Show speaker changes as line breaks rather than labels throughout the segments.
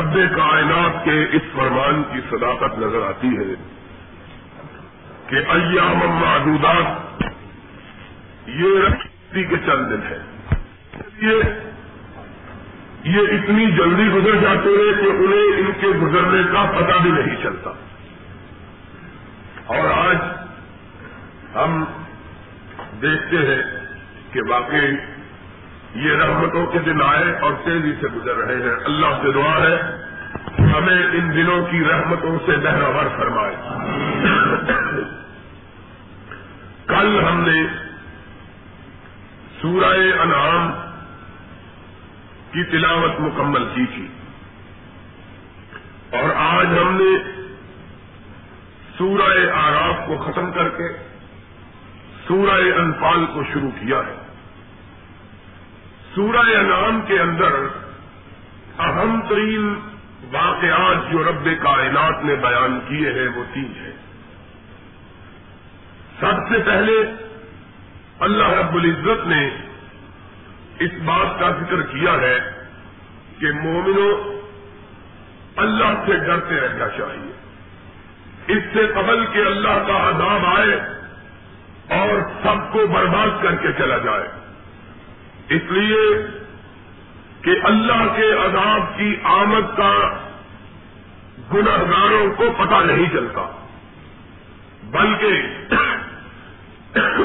رب کائنات کے اس فرمان کی صداقت نظر آتی ہے کہ ایام معدودات، یہ رکھتی کے چند دن ہے یہ اتنی جلدی گزر جاتے ہیں کہ انہیں ان کے گزرنے کا پتہ بھی نہیں چلتا۔ اور آج ہم دیکھتے ہیں کہ واقعی یہ رحمتوں کے دن آئے اور تیزی سے گزر رہے ہیں۔ اللہ سے دعا ہے ہمیں ان دنوں کی رحمتوں سے بہراور فرمائے۔ کل ہم نے سورہ انعام کی تلاوت مکمل کی تھی۔ اور آج ہم نے سورہ آراف کو ختم کر کے سورہ انفال کو شروع کیا ہے۔ سورہ انعام کے اندر اہم ترین واقعات جو رب کائنات نے بیان کیے ہیں وہ تین ہیں۔ سب سے پہلے اللہ رب العزت نے اس بات کا ذکر کیا ہے کہ مومنوں اللہ سے ڈرتے رہنا چاہیے۔ اس سے قبل کہ اللہ کا عذاب آئے اور سب کو برباد کر کے چلا جائے۔ اس لیے کہ اللہ کے عذاب کی آمد کا گنہگاروں کو پتہ نہیں چلتا، بلکہ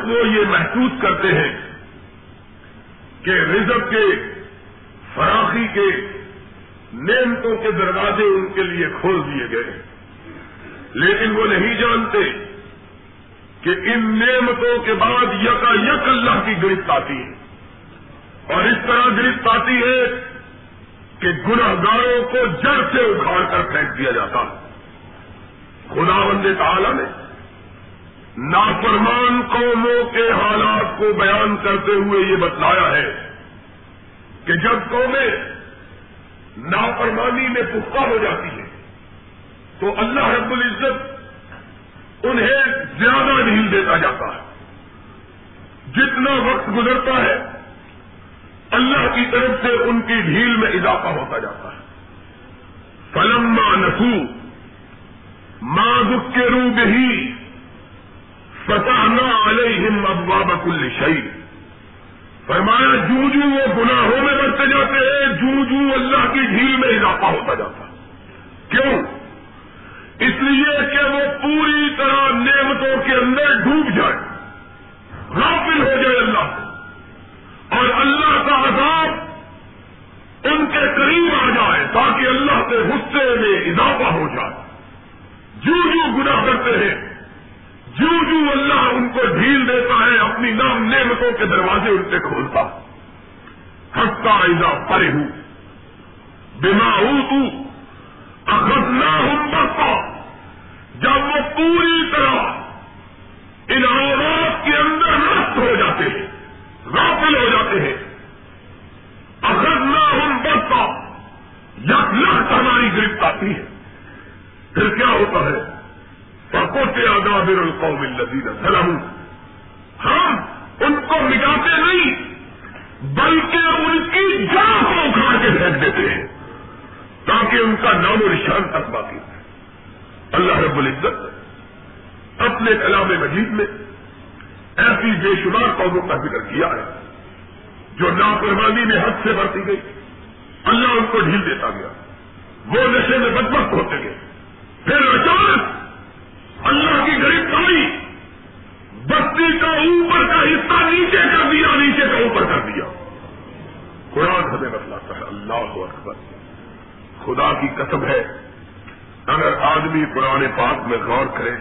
وہ یہ محسوس کرتے ہیں کہ رزق کے، فراخی کے نعمتوں کے دروازے ان کے لیے کھول دیے گئے لیکن وہ نہیں جانتے کہ ان نعمتوں کے بعد یکا یک اللہ کی گرفت آتی ہے۔ اور اس طرح گرفت آتی ہے کہ گناہ گاروں کو جڑ سے اکھاڑ کر پھینک دیا جاتا خدا بند تعالی نے نافرمان قوموں کے حالات کو بیان کرتے ہوئے یہ بتلایا ہے کہ جب قومیں نافرمانی میں پختہ ہو جاتی ہے تو اللہ رب العزت انہیں زیادہ ڈھیل دیتا جاتا۔ ہے جتنا وقت گزرتا ہے اللہ کی طرف سے ان کی ڈھیل میں اضافہ ہوتا جاتا ہے۔ فلما نسو ماں دکھ کے روب ہی فتح علیہم ابواب کل شہید فرمایا، جو جو وہ گناہوں میں بڑھتے جاتے ہیں، جو جو اللہ کی ڈھیل میں اضافہ ہوتا جاتا کیوں؟ اس لیے کہ وہ پوری طرح نعمتوں کے اندر ڈوب جائے، غافل ہو جائے اللہ سے۔ اور اللہ کا عذاب ان کے قریب آ جائے تاکہ اللہ کے غصے میں اضافہ ہو جائے۔ جو جو گناہ کرتے ہیں، جو جو اللہ ان کو ڈھیل دیتا ہے، اپنی نام نعمتوں کے دروازے ان سے کھولتا۔ ہنستا ایزا پرے ہوں بنا ہوں تو اخذنا ہوں بستا جب وہ پوری طرح ان آواز کے اندر نست ہو جاتے ہیں غافل ہو جاتے ہیں۔ اگر نہ ہم بڑھتا یک لخت ہماری گرفت آتی ہے پھر کیا ہوتا ہے؟ پکوتے آدابر القوم الذین سلم ہم ان کو مٹاتے نہیں، بلکہ ان کی جڑ کو اکھاڑ کے پھینک دیتے ہیں، تاکہ ان کا نام و نشان تک باقی اللہ رب العزت اپنے کلام مجید میں ایسی بے شمار قوموں کا ذکر کیا ہے، جو لاپرواہی میں حد سے بڑھتی گئی۔ اللہ ان کو ڈھیل دیتا گیا۔ وہ نشے میں بدبخت ہوتے گئے۔ پھر اچانک اللہ کی غریب آئی بستی کا اوپر کا حصہ نیچے کر دیا، نیچے کا اوپر کر دیا۔ قرآن ہمیں بتلاتا ہے، اللہ اکبر۔ خدا کی قسم ہے، اگر آدمی قرآن پاک میں غور کرے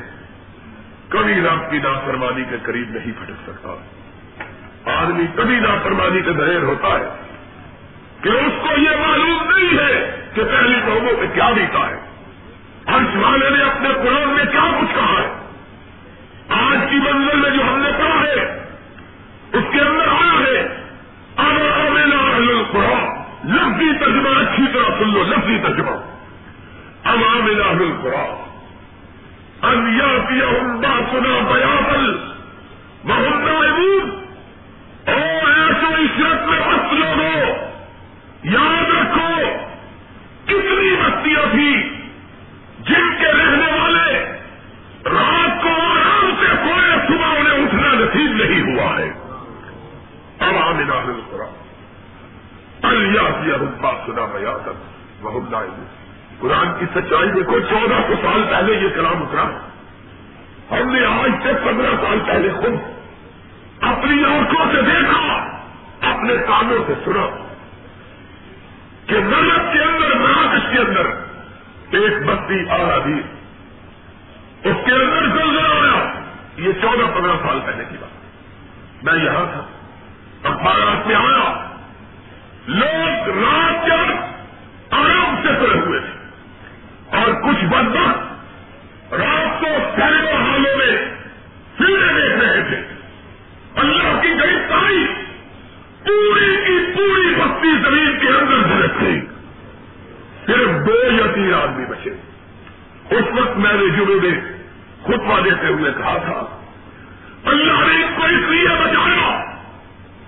کبھی رب کی نافرمانی کے قریب نہیں پھٹک سکتا۔ آدمی کبھی نافرمانی کے دہر ہوتا ہے کہ اس کو یہ معلوم نہیں ہے کہ پہلی قوموں پہ کیا بیتا ہے۔ ہنس والے نے اپنے قرآن میں کیا کچھ کہا ہے۔ آج کی منزل میں جو ہم نے پڑھا ہے، اس کے اندر آیا ہے قرآن لفظی ترجمہ اچھی طرح سن لو، لفظی ترجمہ۔ عوام قرآن با سنا بیا بل محمد اور ایسو عشرت میں مست لوگوں. یاد رکھو، کتنی بستیاں تھیں جن کے رہنے والے رات کو آرام سے کوئی صبح انہیں اٹھنا نصیب نہیں ہوا ہے۔ اب آمنا الیا ربا سنا میں تک بہت قرآن کی سچائی دیکھو، چودہ سو سال پہلے یہ کلام اترا۔ ہم نے آج سے پندرہ سال پہلے خود اپنی آنکھوں سے دیکھا، اپنے کانوں سے سنا کہ نرک کے اندر مراکش کے اندر ایک بستی آ رہی اس کے اندر زلزلہ آیا۔ یہ چودہ پندرہ سال پہلے کی بات۔ میں یہاں تھا۔ اخبارات میں آیا۔ لوگ رات کے آرام سے سڑے ہوئے تھے۔ اور کچھ بندہ رات کو پہلے حالوں میں سیڑھے دیکھ رہے تھے۔ اللہ کی گرفتاری پوری کی پوری بستی زمین کے اندر جھلک گئی۔ صرف دو یا تین آدمی بچے۔ اس وقت میں نے جمعے میں خطبہ دیتے ہوئے کہا تھا، اللہ نے اس کو اس لیے بچایا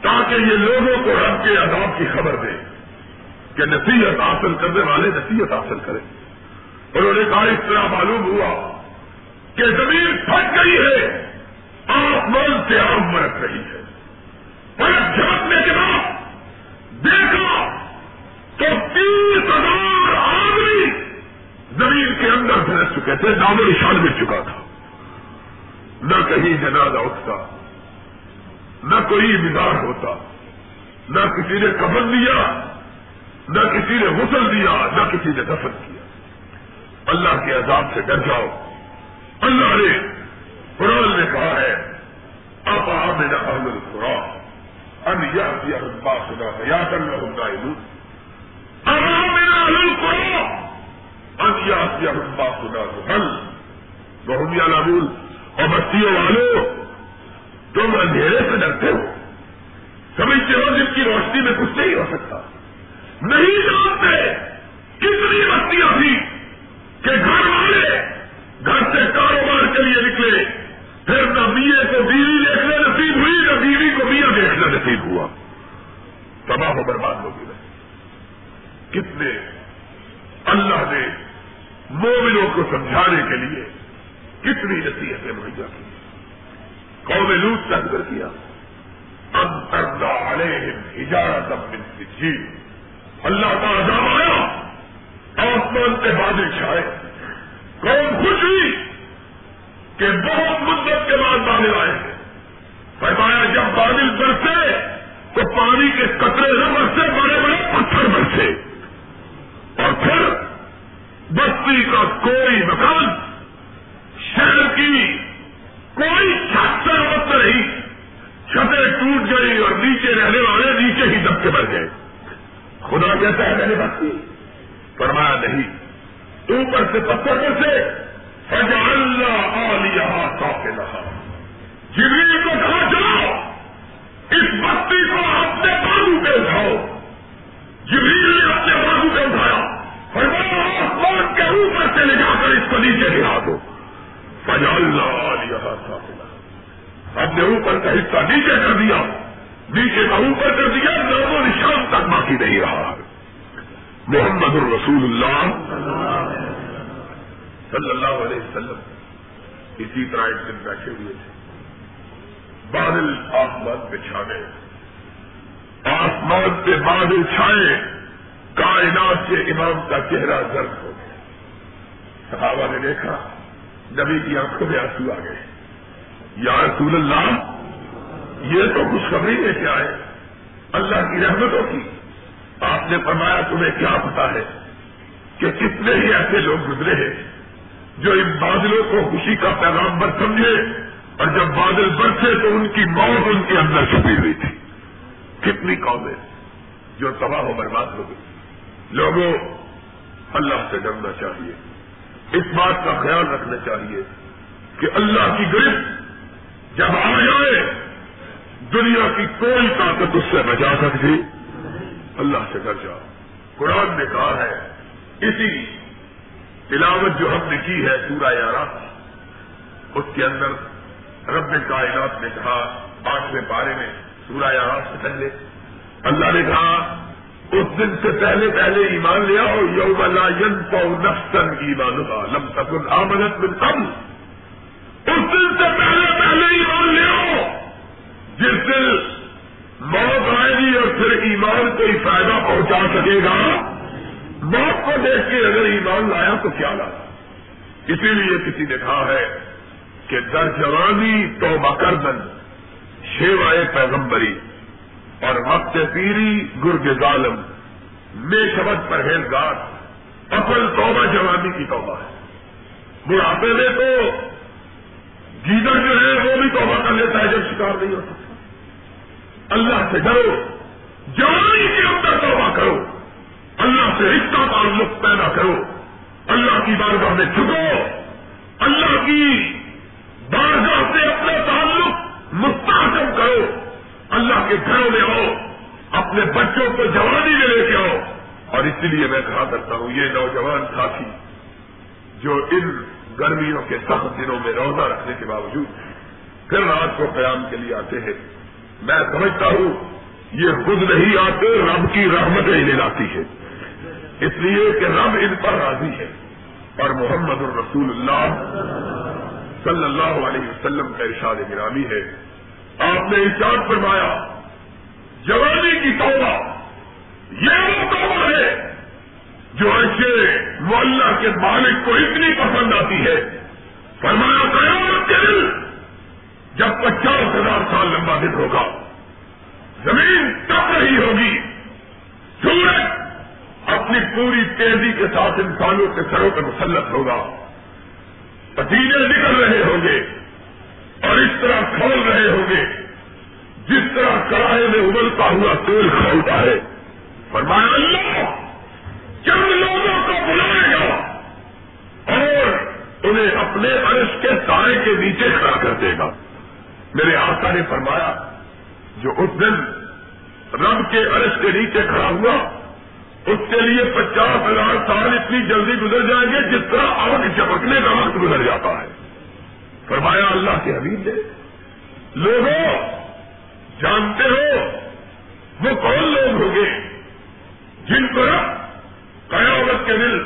تاکہ یہ لوگوں کو رب کے عذاب کی خبر دے کہ نصیحت حاصل کرنے والے نصیحت حاصل کریں۔ انہوں نے کہا، اس طرح معلوم ہوا کہ زمین پھٹ گئی ہے، آسمان سے آم مرک رہی ہے۔ پلک جھپکنے کے بعد دیکھا تو تیس ہزار آدمی زمین کے اندر بھرس چکے تھے نام و نشان مل چکا تھا۔ نہ کہیں جنازہ اٹھتا، نہ کوئی مزاج ہوتا، نہ کسی نے کفن دیا نہ کسی نے غسل دیا، نہ کسی نے دفن کیا۔ اللہ کے عذاب سے ڈر جاؤ۔ اللہ نے قرآن نے کہا ہے آپ آمین احمد قرآن ان یا سنا یا کر رہا ہوں ان یا سنا حل بہت نابول اور بستیوں والوں تم اندھیرے سے ڈرتے ہو۔ سمجھتے ہو، جس کی روشنی میں کچھ نہیں ہو سکتا۔ نہیں جانتے کتنی بستیاں تھیں۔ کہ گھر والے گھر سے کاروبار کے لیے نکلے، پھر نہ بیے کو بیوی دیکھنے نصیب ہوئی، نہ بیوی کو میاں دیکھنا نصیب ہوا۔ تباہ و برباد ہو گئی کتنے اللہ نے مومنوں کو سمجھانے کے لیے کتنی نصیحتیں مہیا کی۔ قوم لوٹ کا ذکر کیا۔ اب کردا علیہم اجارت اپنی جی اللہ کا عذاب آیا۔ آسمان سے بادل چھائے۔ قوم خوش ہوئی کہ بہت مدت کے بعد بادل آئے۔ ہیں فرمایا، جب بادل برسے تو پانی کے قطرے نہ برسے، بڑے بڑے پتھر برسے۔ اور پھر بستی کا کوئی مکان، شہر کی کوئی چھت مت نہیں۔ چھتیں ٹوٹ گئی اور نیچے رہنے والے نیچے ہی دب کے بڑھ گئے۔ خدا کہتا ہے، میں نے بستی فرمایا نہیں۔ اوپر سے پتھر میں سے فجا اللہ آلیا کافی رہا جبریل کو کہا جاؤ اس بستی کو اپنے بازو پہ اٹھاؤ۔ جبریل نے اپنے بازو پہ اٹھایا۔ فرمایا، آسمان کے اوپر سے لے جا کر اس کو نیچے گرا دو۔ فجا اللہ آلیا کافی رہا اپنے اوپر کا حصہ نیچے کر دیا۔ نیچے کا اوپر کر دیا، نام و نشان تک باقی نہیں رہا۔ محمد الرسول اللہ صلی اللہ علیہ وسلم اسی طرح ایک دن بیٹھے ہوئے تھے۔ بادل آسمان پہ چھا گئے۔ آسمان پہ بادل چھائے۔ کائنات کے امام کا چہرہ زرد ہو گیا۔ صحابہ نے دیکھا، نبی کی آنکھوں میں آنسو آ گئے۔ یا رسول اللہ، یہ تو خوشخبری لے کے آئے اللہ کی رحمتوں کی۔ آپ نے فرمایا، تمہیں کیا پتا ہے کہ کتنے ہی ایسے لوگ گزرے ہیں جو ان بادلوں کو خوشی کا پیغام بر سمجھے اور جب بادل برسے تو ان کی موت ان کے اندر چھپی ہوئی تھی. کتنی قومیں جو تباہ و برباد ہو گئی. لوگوں، اللہ سے ڈرنا چاہیے. اس بات کا خیال رکھنا چاہیے کہ اللہ کی گرفت جب آ جائے، دنیا کی کوئی طاقت اس سے بچا سکتی۔ اللہ سے ڈر جاؤ۔ قرآن نے کہا ہے، اسی تلاوت جو ہم نے کی ہے پورا یارہ، اس کے اندر رب کائنات نے کہا، آٹھویں پارے میں سورہ یارہ سے پہلے۔ اللہ نے کہا، اس دن سے پہلے پہلے ایمان لیا ہو یوم لا ينفع نفسا ایمانها لم تکن آمنت من قبل۔ اس دن سے پہلے پہلے ایمان لیا ہو جس دن موت آئے گی اور پھر ایمان کوئی فائدہ پہنچا سکے گا؟ موت کو دیکھ کے اگر ایمان لایا تو کیا لایا؟ اسی لیے کسی نے کہا ہے کہ در جوانی توبہ کردن، شیوائے پیغمبری اور وقت پیری گرگ ظالم، بے شبد پرہیزگار، اصل توبہ جوانی کی توبہ ہے۔ بڑھاپے میں تو گیدر جو ہے وہ بھی توبہ کر لیتا ہے، جب شکار نہیں ہو سکتا۔ اللہ سے ڈرو۔ جوانی کے اندر توبہ کرو۔ اللہ سے رشتہ تعلق پیدا کرو۔ اللہ کی بارگاہ میں چھٹو اللہ کی بارگاہ سے اپنا تعلق مستحکم کرو۔ اللہ کے گھروں میں آؤ۔ اپنے بچوں کو جوانی میں لے کے آؤ۔ اور اسی لیے میں کہا کرتا ہوں، یہ نوجوان ساتھی جو ان گرمیوں کے سخت دنوں میں روزہ رکھنے کے باوجود پھر رات کو قیام کے لیے آتے ہیں، میں سمجھتا ہوں یہ خود نہیں آتے، رب کی رحمت انہیں لاتی ہے اس لیے کہ رب ان پر راضی ہے۔ اور محمد الرسول اللہ صلی اللہ علیہ وسلم کا ارشاد گرامی ہے۔ آپ نے ارشاد فرمایا، جوانی کی توبہ، یہ وہ توبہ ہے جو ایسے اللہ کے مالک کو اتنی پسند آتی ہے۔ فرمایا، قیامت کے دن جب پچاس ہزار سال لمبا دن ہوگا زمین تب رہی ہوگی۔ سورج اپنی پوری تیزی کے ساتھ انسانوں کے سروں پہ مسلط ہوگا۔ پتیلے نکل رہے ہوں گے اور اس طرح کھول رہے ہوں گے۔ جس طرح کڑاہے میں ابلتا ہوا تیل کھولتا ہے۔ فرمایا، اللہ، چند لوگوں کو بلائے گا اور انہیں اپنے عرش کے سائے کے نیچے کھڑا کر دے گا۔ میرے آقا نے فرمایا، جو اس دن رب کے عرش کے نیچے کھڑا ہوا، اس کے لیے پچاس ہزار سال اتنی جلدی گزر جائیں گے جس طرح آگ چپکنے کا وقت گزر جاتا ہے۔ فرمایا اللہ کے حبیب نے، لوگوں، جانتے ہو، وہ کون لوگ ہوں گے جن کو قیامت کے دل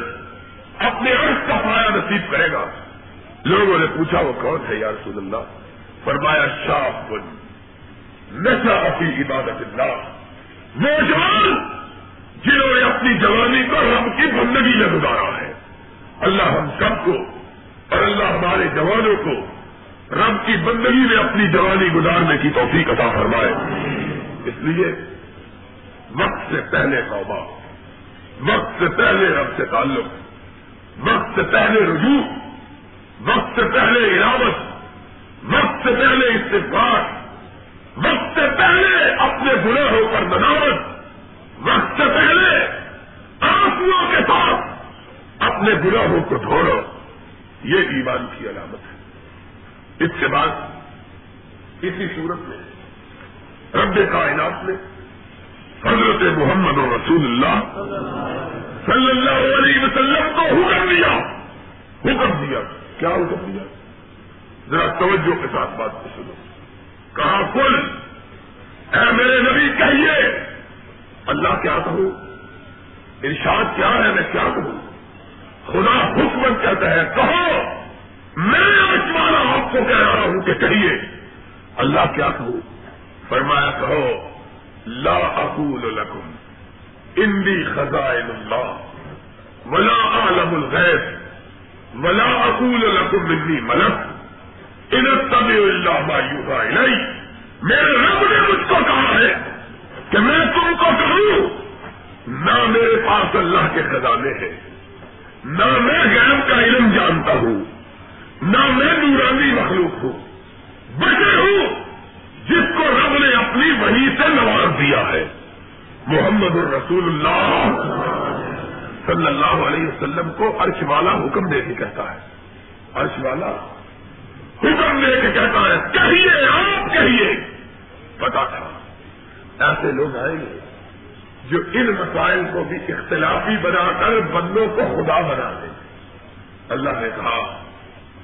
اپنے عرض کا پایا نصیب کرے گا؟ لوگوں نے پوچھا، وہ کون ہے یا رسول اللہ؟ فرمایا، شاہ بن نشا اپنی عبادت اللہ۔ وہ جوان جنہوں نے اپنی جوانی کو رب کی بندگی میں گزارا ہے۔ اللہ ہم سب کو اور اللہ ہمارے جوانوں کو رب کی بندگی میں اپنی جوانی گزارنے کی توفیق عطا فرمائے۔ اس لیے وقت سے پہلے توبہ، وقت سے پہلے رب سے تعلق، وقت سے پہلے رجوع، وقت سے پہلے علاوت، وقت سے پہلے استفار وقت سے پہلے اپنے گناہوں پر بناوٹ، وقت سے پہلے آنسو کے ساتھ اپنے گناہوں کو دھوڑو یہ ایمان کی علامت ہے۔ اس کے بعد اسی صورت میں رب کائنات نے حضرت محمد و رسول اللہ صلی اللہ علیہ وسلم کو حکم دیا۔ حکم دیا۔ کیا حکم دیا؟ ذرا توجہ کے ساتھ بات کو سنو۔ کہا، کل اے میرے نبی کہیے. اللہ کیا کہوں؟ ارشاد کیا ہے؟ میں کیا کہوں؟ خدا حکم کہتا ہے، کہو، میں آج والا آپ کو کہہ رہا ہوں کہ کہیے۔ اللہ کیا کہوں؟ فرمایا، کہو، لا اقول لکم، اندی خزائن اللہ، ولا عالم الغیب، ولا اقول لکم انی ملک۔ اللہ نہیں میرے رب نے مجھ کو کہا ہے کہ میں تم کو کہوں، نہ میرے پاس اللہ کے خزانے ہیں، نہ میں غیر کا علم جانتا ہوں، نہ میں نورانی مخلوق ہوں۔ بچے ہوں جس کو رب نے اپنی وہی سے نواز دیا ہے۔ محمد الرسول اللہ صلی اللہ علیہ وسلم کو عرش والا حکم دے کے کہتا ہے۔ عرش والا حکم دے کے کہتا ہے، کہیے، آپ کہیے۔ پتا تھا ایسے لوگ آئیں گے جو ان مسائل کو بھی اختلافی بنا کر بندوں کو خدا بنا دیں اللہ نے کہا،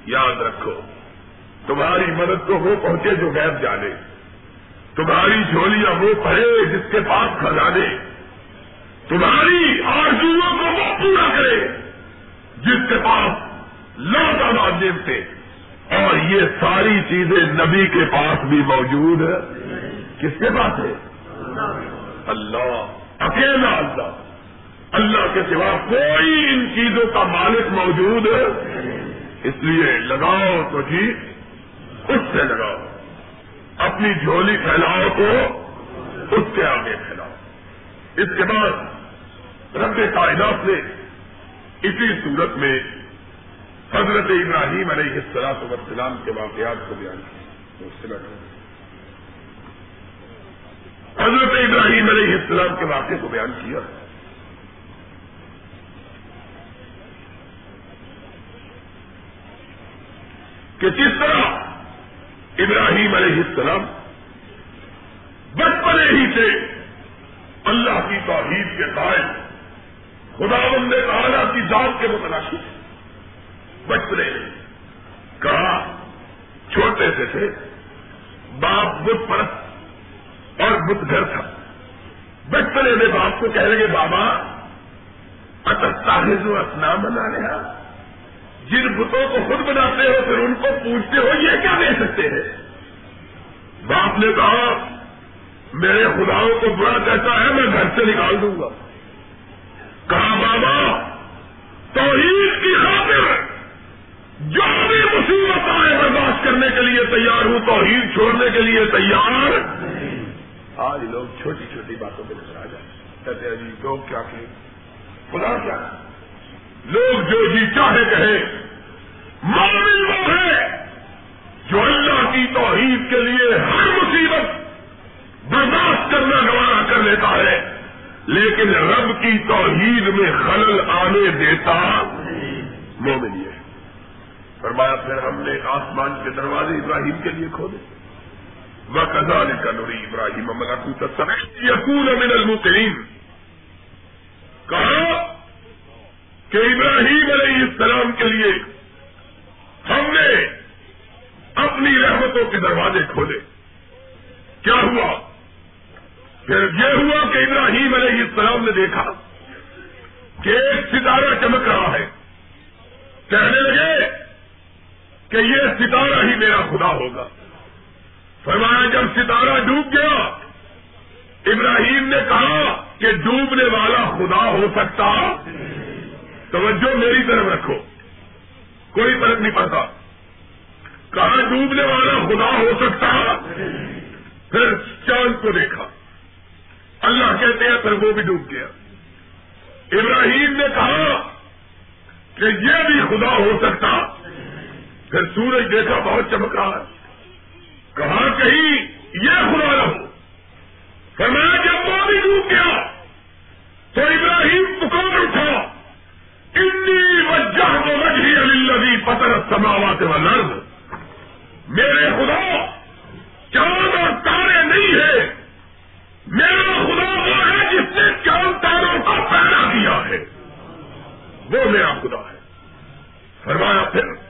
یاد رکھو، تمہاری مدد تو وہ پہنچے جو غیر جانے۔ تمہاری جھولیاں وہ پڑے جس کے پاس کھجانے تمہاری آرزوؤں کو وہ پورا کرے جس کے پاس لوگ تھے اور یہ ساری چیزیں نبی کے پاس بھی موجود ہے کس کے پاس ہے اللہ۔ اکیلا اللہ۔ اللہ کے سوا کوئی ان چیزوں کا مالک موجود ہے۔ اس لیے لگاؤ تو جی اس سے لگاؤ۔ اپنی جھولی پھیلاؤ تو اس کے آگے پھیلاؤ۔ اس کے بعد رب کائنات نے اسی صورت میں حضرت ابراہیم علیہ السلاط وسلام کے واقعات کو بیان کیا۔ حضرت ابراہیم علیہ السلام کے واقعے کو بیان کیا۔ کہ کس طرح ابراہیم علیہ السلام بچپنے ہی سے اللہ کی توحید کے قائل خدا بند تعالیٰ کی ذات کے متلاشی بچپنے کہا، چھوٹے سے تھے، باپ بت پرست اور بت گھر تھا۔ بچپنے میں باپ کو کہہ رہے بابا اتستا جو بنا رہا جن بتوں کو خود بناتے ہو، پھر ان کو پوچھتے ہو، یہ کیا دے سکتے ہیں؟ باپ نے کہا، میرے خداؤں کو برا کہتا ہے، میں گھر سے نکال دوں گا۔ کہا، بابا، توحید کی خاطر جو بھی مصیبت آئے برداشت کرنے کے لیے تیار ہوں، توحید چھوڑنے کے لیے تیار، آج لوگ چھوٹی چھوٹی باتوں پہ نظر آ جائیں۔ کہتے ہیں جی لوگ کیا کہ خدا کیا لوگ جو جی چاہے کہے مومن وہ ہے جو اللہ کی توحید کے لیے ہر مصیبت برداشت کرنا گوارا کر لیتا ہے، لیکن رب کی توحید میں خلل آنے دیتا مومن یہ فرمایا، پھر ہم نے آسمان کے دروازے ابراہیم کے لیے کھولے۔ وہ کزال کا نوری ابراہیم یقون امن المقرین کہا کہ ابراہیم علیہ السلام کے لیے ہم نے اپنی رحمتوں کے دروازے کھولے۔ کیا ہوا؟ پھر یہ ہوا کہ ابراہیم علیہ السلام نے دیکھا کہ ایک ستارہ چمک رہا ہے۔ کہنے لگے کہ یہ ستارہ ہی میرا خدا ہوگا۔ فرمایا، جب ستارہ ڈوب گیا، ابراہیم نے کہا کہ ڈوبنے والا خدا ہو سکتا۔ توجہ میری طرف رکھو۔ کوئی فرق نہیں پڑتا۔ کہاں ڈوبنے والا خدا ہو سکتا۔ پھر چاند کو دیکھا۔ اللہ کہتے ہیں، پھر وہ بھی ڈوب گیا۔ ابراہیم نے کہا کہ یہ بھی خدا ہو سکتا۔ پھر سورج دیکھا بہت چمک رہا ہے کہیں یہ خدا نہ ہو۔ پھر میں جب وہ بھی ڈوب گیا، تو ابراہیم پکار اٹھا۔ انی وجہ کو وجہ علی پتر سماوات و لرد میرے خدا، چاند اور تارے نہیں ہے میرا خدا وہ ہے جس نے چاند تاروں کا پیدا کیا ہے۔ وہ میرا خدا ہے۔ فرمایا پھر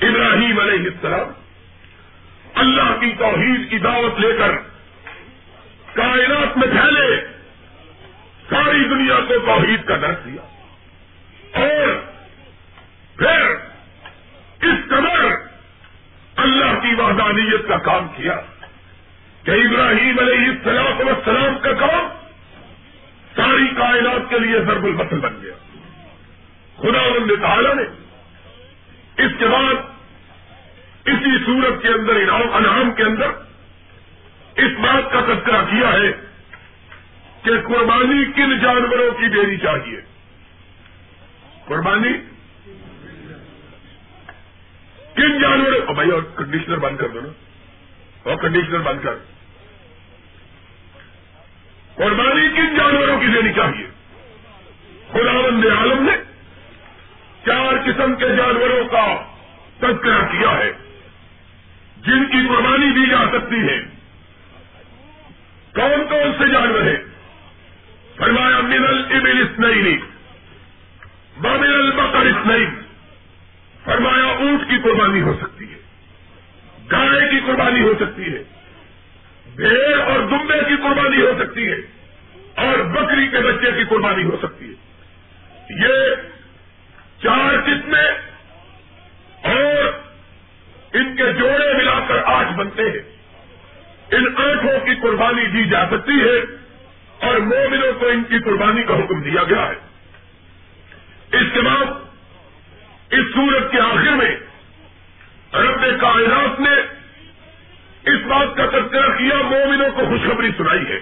ابراہیم علیہ السلام، اللہ کی توحید کی دعوت لے کر کائنات میں پھیلے، ساری دنیا کو توحید کا درد دیا۔ اور پھر اس قدر اللہ کی وحدانیت کا کام کیا کہ ابراہیم علیہ السلام وسلام کا کام ساری کائنات کے لیے ضرب المسل بن گیا۔ خدا بند تعالیٰ نے اس کے بعد اسی سورت کے اندر، انعام کے اندر اس بات کا تذکرہ کیا ہے کہ قربانی کن جانوروں کی دینی چاہیے؟ قربانی کن جانوروں بھائی، اور کنڈیشنر بند کر دو نا۔ اور کنڈیشنر بند کر۔ قربانی کن جانوروں کی دینی چاہیے؟ خدا بند عالم نے چار قسم کے جانوروں کا تذکرہ کیا ہے، جن کی قربانی دی جا سکتی ہے۔ کون کون سے جانور ہیں؟ فرمایا منل ابل اسنئی بابل البقر اسنئی فرمایا، اونٹ کی قربانی ہو سکتی ہے، گائے کی قربانی ہو سکتی ہے، بھیڑ اور دمبے کی قربانی ہو سکتی ہے، اور بکری کے بچے کی قربانی ہو سکتی ہے۔ یہ چار قسمیں اور ان کے جوڑے ملا کر آٹھ بنتے ہیں۔ ان آٹھوں کی قربانی دی جا سکتی ہے اور مومنوں کو ان کی قربانی کا حکم دیا گیا ہے۔ اس کے بعد اس سورت کے آخر میں رب کائنات نے اس بات کا تذکرہ کیا، مومنوں کو خوشخبری سنائی ہے۔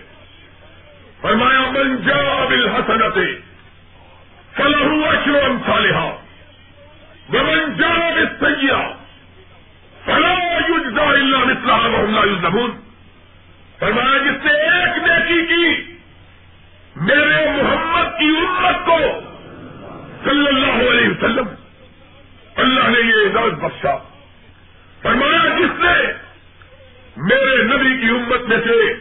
فرمایا، من جا بل حسنت فلاح اشرم صالحہ ومن جا بل سیاح فلاح یوجا اللہ اسلام اللہ یوزبون فرمایا، جس نے ایک نیکی کی، میرے محمد کی امت کو صلی اللہ علیہ وسلم اللہ نے یہ اعزاز بخشا۔ فرمایا، جس نے میرے نبی کی امت میں سے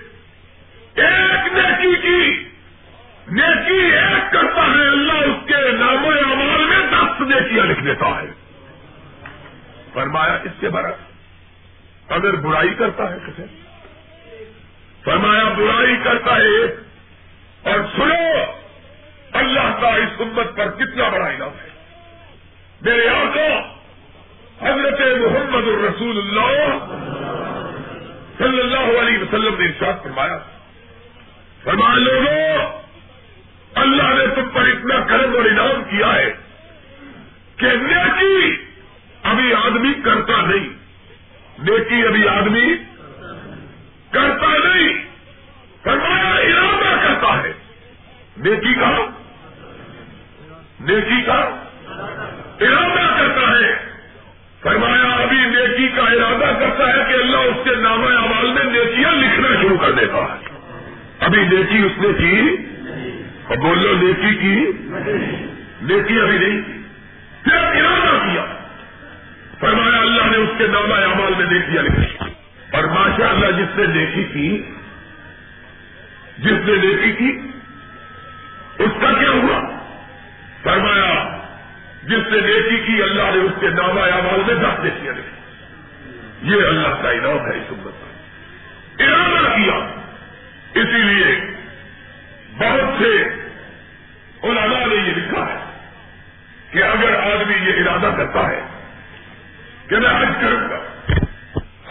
ایک نیکی کی نیکی ایک کرتا ہے، اللہ اس کے نام امال میں دس نیکیاں لکھ دیتا ہے۔ فرمایا، اس کے برعکس۔ اگر برائی کرتا ہے کسے۔ فرمایا، برائی کرتا ہے اور سنو، اللہ کا اس امت پر کتنا بڑا انعام ہے۔ میرے آقا، حضرت محمد الرسول اللہ صلی اللہ علیہ وسلم نے ارشاد فرمایا۔ فرمایا، لوگوں اللہ نے تم پر اتنا کرم اور انعام کیا ہے کہ نیکی ابھی آدمی کرتا نہیں، نیکی ابھی آدمی کرتا نہیں، فرمایا ارادہ کرتا ہے۔ نیکی کا نیکی کا ارادہ کرتا ہے۔ فرمایا ابھی نیکی کا ارادہ کرتا ہے کہ اللہ اس کے نام اعمال میں نیکیاں لکھنا شروع کر دیتا ہے۔ ابھی نیکی اس نے کی اور بول لو نیکی کی نیکی ابھی نہیں، پھر ارادہ کیا۔ فرمایا اللہ نے اس کے نام اعمال میں نیکیاں لکھی اور ماشاء اللہ جس نے نیکی کی، جس نے نیکی کی، اس کا کیا ہوا؟ فرمایا، جس نے نیکی کی، اللہ نے اس کے نام اعمال میں دس نیکیاں لکھی یہ اللہ کا انعام ہے اس امت کا ارادہ کیا۔ اسی لیے بہت سے علماء نے یہ لکھا ہے کہ اگر آدمی یہ ارادہ کرتا ہے کہ میں حج کروں گا،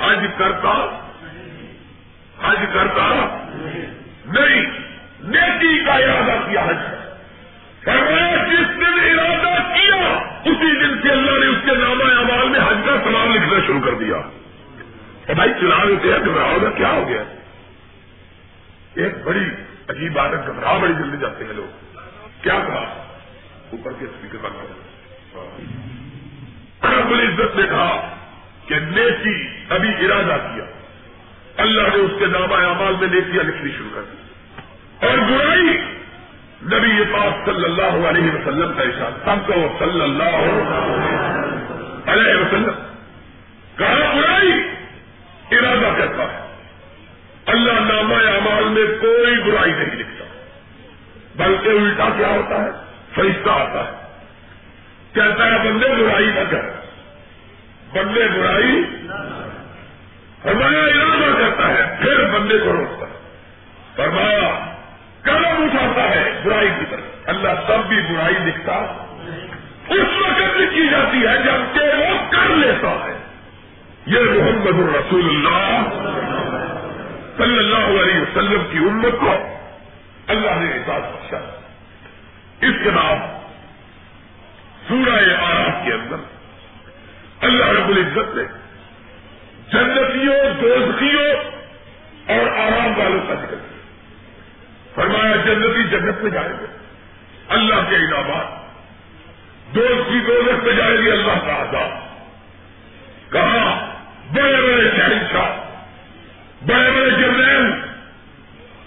حج کرتا؟ حج کرتا؟ نہیں، نیکی کا ارادہ کیا حج فرمایا، جس دن ارادہ کیا، اسی دن سے اللہ نے اس کے نام اعمال میں حج کا سلام لکھنا شروع کر دیا۔ اور بھائی چلا لیتے ہیں گھبراؤ گا کیا ہو گیا؟ ایک بڑی عجیب عادت گھبراہ بڑی جلدی جاتے ہیں لوگ۔ کیا کہا؟ اوپر کے اسپیکر بند ہاں۔ رب العزت نے کہا کہ نیکی ابھی ارادہ کیا۔ اللہ نے اس کے نام اعمال میں نیکیاں لکھنی شروع کر دی۔ اور برائی نبی پاک صلی اللہ علیہ وسلم کا اشار سب کو صلی اللہ علیہ وسلم۔ کہا، برائی ارادہ کرتا ہے۔ اللہ نامہ اعمال میں کوئی برائی نہیں لکھتا بلکہ الٹا کیا ہوتا ہے؟ فرشتہ آتا ہے۔ کہتا ہے، بندے برائی نہ کر۔ بندے برائی ہمارا ارادہ کرتا ہے، پھر بندے کو روکتا ہے۔ فرمایا قدم اٹھاتا ہے برائی کی طرف۔ اللہ تب بھی برائی لکھتا اس وقت بھی کی جاتی ہے جبکہ وہ کر لیتا ہے۔ یہ محمد الرسول اللہ۔ صلی اللہ علیہ وسلم کی امت کو اللہ نے احساس بخشا۔ اس کے بعد سورہ آرات کے اندر اللہ رب العزت نے جنتیوں دوستیوں اور آرام والوں کا ذکر کیا۔ فرمایا، جنتی جنت میں جائیں گے۔ اللہ کے انعامات دوستی دولت میں جائے گی اللہ کا آزاد کہا، بڑے بڑے شہنشاہ بڑے بڑے جرنیل،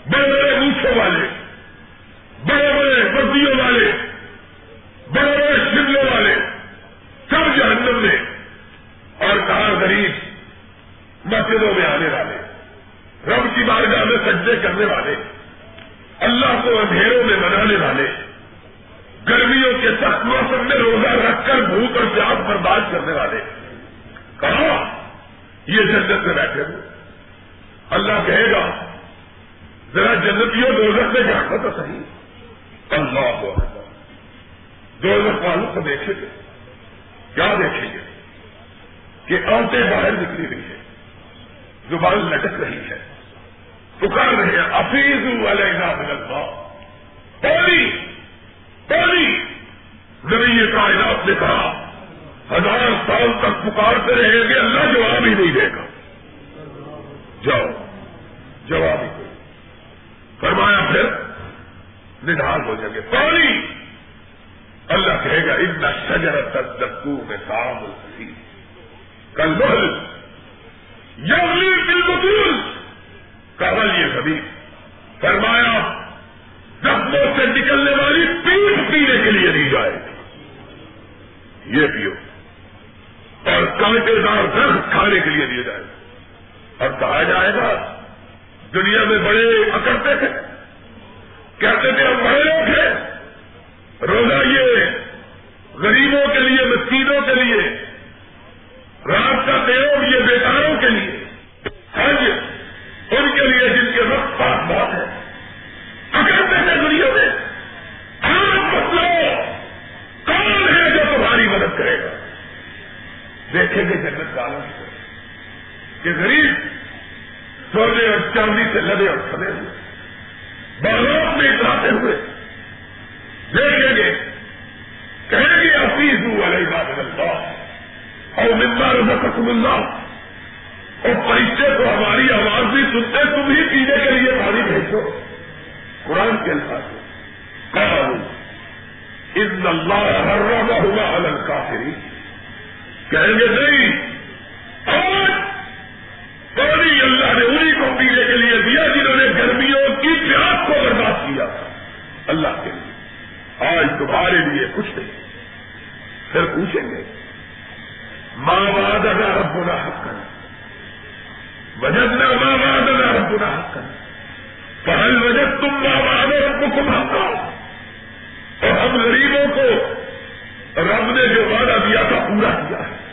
بڑے بڑے روسوں والے، بڑے بڑے وزیوں والے، بڑے بڑے شملوں والے، سب جہنم میں اور کہا غریب مسجدوں میں آنے والے، رب کی بارگاہ میں سجدے کرنے والے، اللہ کو اندھیروں میں منانے والے، گرمیوں کے سخت موسم میں روزہ رکھ کر بھوک اور پیاس برداشت کرنے والے۔ کہا یہ جنت میں بیٹھے ہوئے؟ اللہ کہے گا، ذرا جنتیوں دو میں جانا تو صحیح اللہ ہو دو والوں کو دیکھیں گے۔ کیا دیکھیں گے؟ کہ عورتیں باہر نکلی رہی ہے زبان لٹک رہی ہے پکار رہے ہیں۔ افیز والے پانی پانی زمین کائنات نے کہا، ہزار سال تک پکارتے رہیں گے، اللہ جواب ہی نہیں دے گا۔ جاؤ۔ جواب ہی کوئی۔ فرمایا پھر ندھار ہو جائیں گے پانی! اللہ کہے گا، ان شجر تک دکو میں کام کل بل یملی بالکل کمل یہ کبھی فرمایا، زخموں سے نکلنے والی پیٹ پینے کے لیے نہیں جائے گی۔ یہ پیو۔ اور کانٹے دار درخت کھانے کے لیے دیا جائے گا اور کہا جائے گا، دنیا میں بڑے اکڑتے تھے کہتے تھے ہم بڑے لوگ ہیں۔ روزہ یہ غریبوں کے لیے، مسکینوں کے لیے رات کا دیو یہ بیکاروں کے لیے۔ حج ان کے لیے جن کے وقت پاس بہت ہے۔ اکڑتے تھے دنیا میں۔ آپ بدلو کون ہے جو تمہاری مدد کرے گا؟ دیکھیں گے جنت والوں کی کہ غریب سونے اور چاندی سے لدے اور کھڑے ہوئے۔ باغات میں اتراتے ہوئے۔ دیکھیں گے۔ کہیں گے افیز ہوں علیہ بات اللہ۔ اور ممبر رسم اللہ۔ اور پریچے کو ہماری آواز بھی سنتے، تم ہی پینے کے لیے پانی بھیجو۔ قرآن کے الفاظ ان اللہ ہر رہا ہوا الگ کافری کہیں گے، نہیں پانی اللہ نے انہیں کو پینے کے لیے دیا جنہوں نے گرمیوں کی پیاس کو برباد کیا۔ اللہ کے لیے۔ آج تمہارے لیے کچھ نہیں۔ پھر پوچھیں گے۔ ماں باد اگر رب بنا حق کرنا وجد ماں باد اگر رب بنا حق کرنا پہل وجد تم ماں باد رب کو حق اور ہم غریبوں کو رب نے جو وعدہ دیا تھا، پورا کیا ہے۔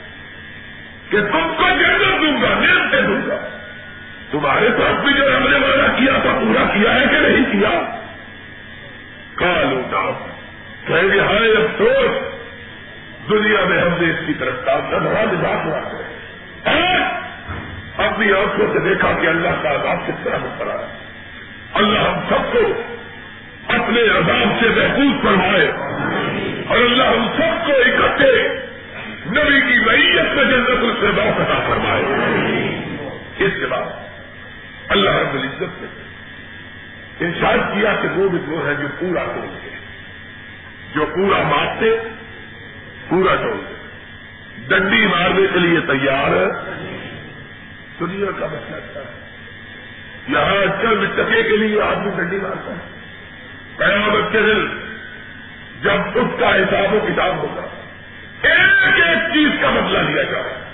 کہ تم کو جنت دوں گا نیت دوں گا۔ تمہارے پاس بھی جو ہم نے وعدہ کیا تھا، پورا کیا ہے کہ نہیں کیا؟ کالو کہیں گے ہائے افسوس، دنیا میں ہم نے اس کی طرف بڑا مزاج ہوا ہے اپنی آنکھوں سے دیکھا کہ اللہ کا عذاب کس طرح پڑا ہے۔ اللہ ہم سب کو اپنے عذاب سے محفوظ فرمائے اور اللہ ہم سب کو اکٹھے نبی کی معیت میں جنت سے بہت عطا فرمائے۔ اس کے بعد اللہ رب العزت نے انشاء کیا کہ وہ بھی وہ ہے جو پورا توڑ جو پورا مارتے، پورا توڑ ڈنڈی مارنے کے لیے تیار ہے۔ دنیا کا مسئلہ کیا ہے؟ یہاں چند ٹکے کے لیے آدمی ڈنڈی مارتا ہے۔ قیامت کے دل جب اس کا حساب و کتاب ہوگا۔ ایک ایک چیز کا بدلہ لیا جائے۔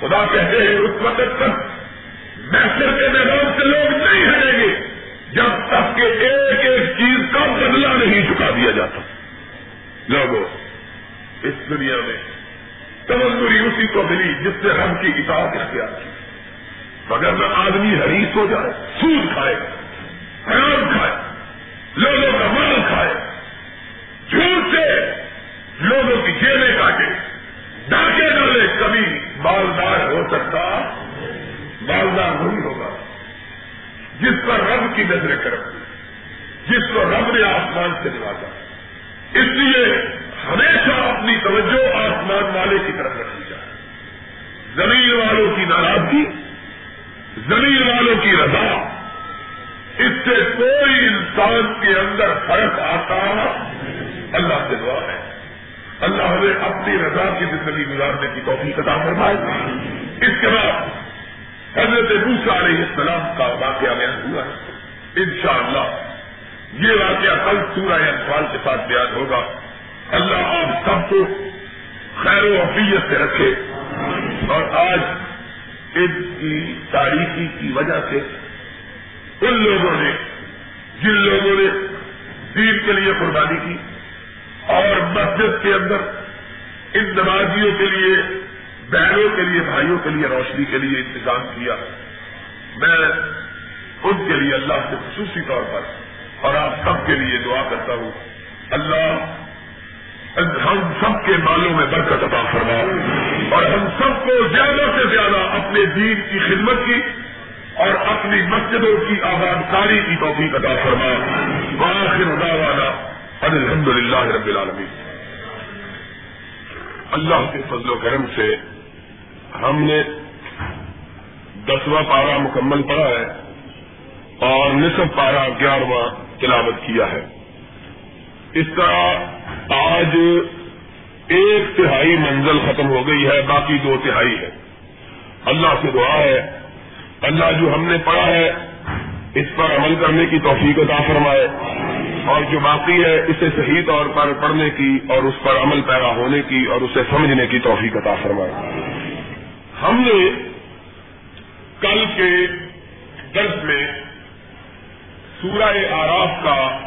خدا کہتے ہیں، اس وقت تک محسر کے میدان سے لوگ نہیں ہٹیں گے جب تک کہ ایک ایک چیز کا بدلہ نہیں چکا دیا جاتا۔ لوگوں اس دنیا میں تمندری اسی کو ملی جس سے ہم کی کتاب اختیار کی مگر میں آدمی حریص ہو جائے، سود کھائے، حرام کھائے، لوگوں کا مال کھائے، جھوٹ سے لوگوں کی جیلیں کاٹے۔ ڈاکے ڈالے کبھی مالدار ہو سکتا مالدار نہیں ہوگا۔ جس پر رب کی نظر کرم جس کو رب نے آسمان سے نوازا۔ اس لیے ہمیشہ اپنی توجہ آسمان والے کی طرف رکھنی چاہیے۔ زمین والوں کی ناراضگی، زمین والوں کی رضا، اس سے کوئی انسان کے اندر فرق آتا، اللہ سے دعا ہے۔ اللہ ہمیں اپنی رضا کی زندگی گزارنے کی توفیق عطا فرمائے۔ اس کے بعد حضرت دوسرا علیہ السلام کا واقعہ بیان ہوا ہے۔ انشاءاللہ یہ واقعہ کل سورہ انفال کے ساتھ بیان ہوگا۔ اللہ آپ سب کو خیر و حفیت سے رکھے۔ اور آج ان کی تاریخی کی وجہ سے ان لوگوں نے، جن لوگوں نے دین کے لیے قربانی کی اور مسجد کے اندر ان نمازیوں کے لیے، بہنوں کے لیے، بھائیوں کے لیے روشنی کے لیے انتظام کیا۔ میں ان کے لیے اللہ سے خصوصی طور پر اور آپ سب کے لیے دعا کرتا ہوں۔ اللہ، ہم سب کے مالوں میں برکت عطا فرما۔ اور ہم سب کو زیادہ سے زیادہ اپنے دین کی خدمت کی اور اپنی مسجدوں کی آباد کاری کی توفیق عطا فرما۔ باخر والا الحمد للہ رب العالمین۔ اللہ کے فضل و کرم سے ہم نے دسواں پارا مکمل پڑا ہے اور نصف پارا گیارہواں تلاوت کیا ہے۔ اس طرح آج ایک تہائی منزل ختم ہو گئی ہے، باقی دو تہائی ہے اللہ سے دعا ہے۔ اللہ جو ہم نے پڑھا ہے، اس پر عمل کرنے کی توفیق عطا فرمائے۔ اور جو باقی ہے، اسے صحیح طور پر پڑھنے کی اور اس پر عمل پیدا ہونے کی اور اسے سمجھنے کی توفیق عطا فرمائے۔ ہم نے کل کے درس میں سورہ آراف کا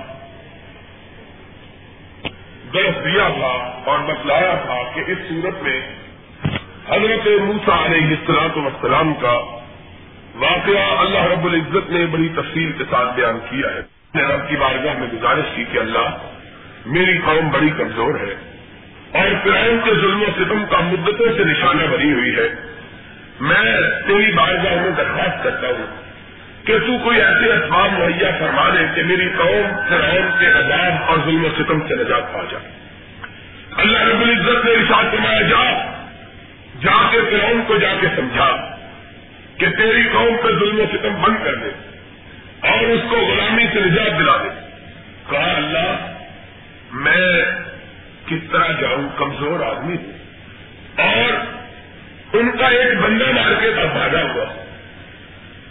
درس دیا تھا اور بتلایا تھا کہ اس صورت میں حضرت موسا علیہ السلاط وسلام کا واقعہ اللہ رب العزت نے بڑی تفصیل کے ساتھ بیان کیا ہے۔ میں رب کی بارگاہ میں گزارش کی کہ اللہ میری قوم بڑی کمزور ہے اور فرائم کے ظلم و ستم کا مدتوں سے نشانہ بنی ہوئی ہے۔ میں تیری بارگاہ میں درخواست کرتا ہوں کہ تو کوئی ایسے اسباب مہیا فرما دے کہ میری قوم فرعون کے عذاب اور ظلم و ستم سے نجات پا جائے۔ اللہ رب العزت نے ارشاد فرمایا، جا جا کے فرعون کو جا کے سمجھا کہ تیری قوم پہ ظلم و ستم بند کر دے۔ اور اس کو غلامی سے نجات دلا دے۔ کہا اللہ، میں کس طرح جاؤں؟ کمزور آدمی ہوں۔ اور ان کا ایک بندہ مار کے بھاگا ہوا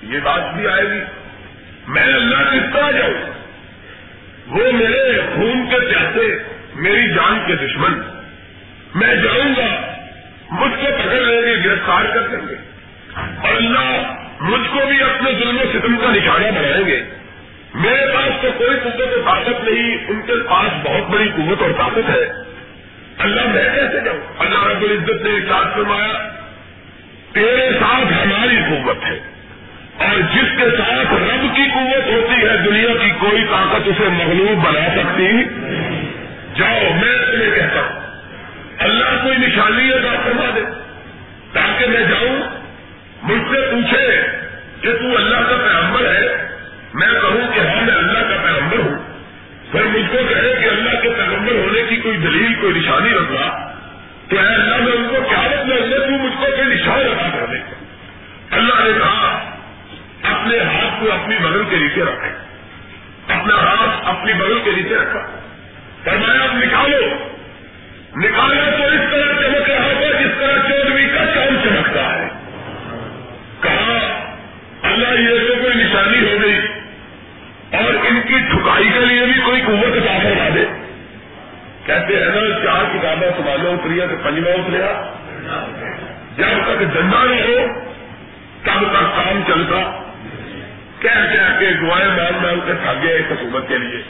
یہ بات بھی آئے گی۔ میں اللہ کس طرح جاؤں؟ وہ میرے خون کے پیاسے، میری جان کے دشمن۔ میں جاؤں گا، مجھ کو پکڑ لیں گے، گرفتار کر دیں گے۔ اور اللہ مجھ کو بھی اپنے ظلم و ستم کا نشانہ بنائیں گے۔ میرے پاس تو کوئی قوت و طاقت نہیں، ان کے پاس بہت بڑی قوت اور طاقت ہے۔ اللہ میں کیسے جاؤں؟ اللہ رب العزت نے ساتھ فرمایا، تیرے ساتھ ہماری قوت ہے۔ اور جس کے ساتھ رب کی قوت ہوتی ہے، دنیا کی کوئی طاقت اسے مغلوب بنا سکتی۔ جاؤ، میں تمہیں کہتا ہوں، اللہ کوئی نشانی ادا فرما دے، تاکہ میں جاؤں مجھ سے پوچھے کہ تو اللہ کا پیغمبر ہے، میں کہوں کہ ہاں میں اللہ کا پیغمبر ہوں۔ پھر مجھ کو کہے کہ اللہ کے پیغمبر ہونے کی کوئی دلیل، کوئی نشانی رکھا تو اے اللہ، میں ان کو کیا مطلب تو مجھ کو کوئی نشان ادا کر دے۔ اللہ نے کہا، اپنے ہاتھ کو اپنی بغل کے نیچے رکھے۔ اپنا ہاتھ اپنی بغل کے نیچے رکھا۔ فرمایا آپ نکالو۔ نکالو تو اس طرح چمک رہا تھا جس طرح چودوی کا چاند چمکتا ہے کہا اللہ یہ تو کوئی نشانی ہو گئی اور ان کی ٹھکائی کے لیے بھی کوئی قوت فرما دے۔ کہتے ہیں نا، چار کتابیں سنبھالو اتریا تو پنجواں اتریا جب تک ڈنڈا نہ ہو تب تک کام چلتا۔ کہہ کہہ کے دعائیں مان مان کے تھاگے اس حکومت کے لیے۔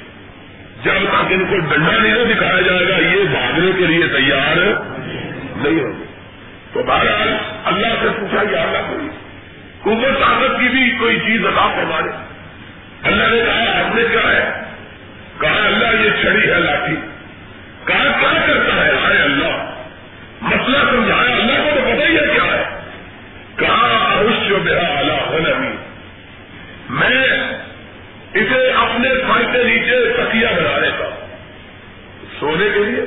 جب تک ان کو ڈنڈا نہیں دکھایا جائے گا، یہ بھاگنے کے لیے تیار نہیں ہوگی۔ تو بہرحال اللہ سے پوچھا، یا اللہ کوئی قوت طاقت کی بھی کوئی چیز ادا کروا اللہ نے کہا آپ نے کیا ہے۔ کہا اللہ، یہ چھڑی ہے لاٹھی۔ کہا کیا کرتا ہے؟ آئے اللہ۔ مسئلہ سمجھایا۔ اللہ کو تو پتہ ہی ہے کیا ہے۔ کہا اوش جو میرا اعلیٰ ہونا میں اسے اپنے سر کے نیچے تکیا بنا لیتا ہوں سونے کے لیے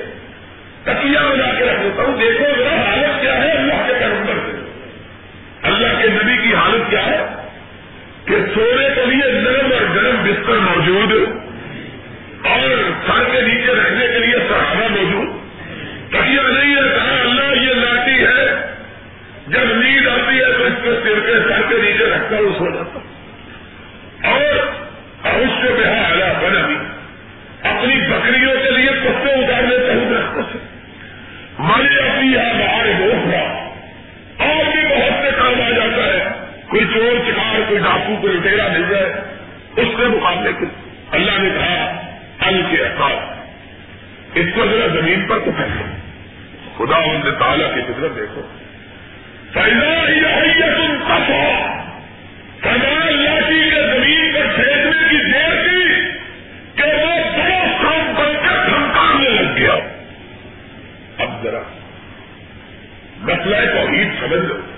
تکیا بنا کے رکھ دیتا ہوں۔ دیکھو میرا حالت کیا ہے اللہ کے پیغمبر سے۔ اللہ کے نبی حالت کیا ہے کہ سونے کے لیے نرم اور گرم بستر موجود اور سر کے نیچے رکھنے کے لیے سہارا موجود۔ تکیا نہیں ہے کہا، اللہ یہ لاٹھی ہے، جب نیند آتی ہے تو اس کے سر کے سر کے نیچے رکھ کر سو جاتا اور اوشیہ بہا آیا بنا بھی۔ اپنی بکریوں کے لیے پتے اتار لیتا ہوں درختوں سے مارے اپنی یہاں باہر گوشت اور کوئی چور، چکار، کوئی ڈاکو، کوئی لٹیرا مل جائے، اس کے مقابلے کے اللہ نے کہا ان کے احساس اس کو ذرا زمین پر تو پھیلو خدا ان سے تعالیٰ کی فکرت دیکھو۔ فیضا تم کس ہو فیضا اللہ کی زمین پر پھینکنے کی دیر تھی کہ وہ بڑا کام بن کر دھمکانے لگ گیا۔ اب ذرا مسئلہ توحید سمجھ لو۔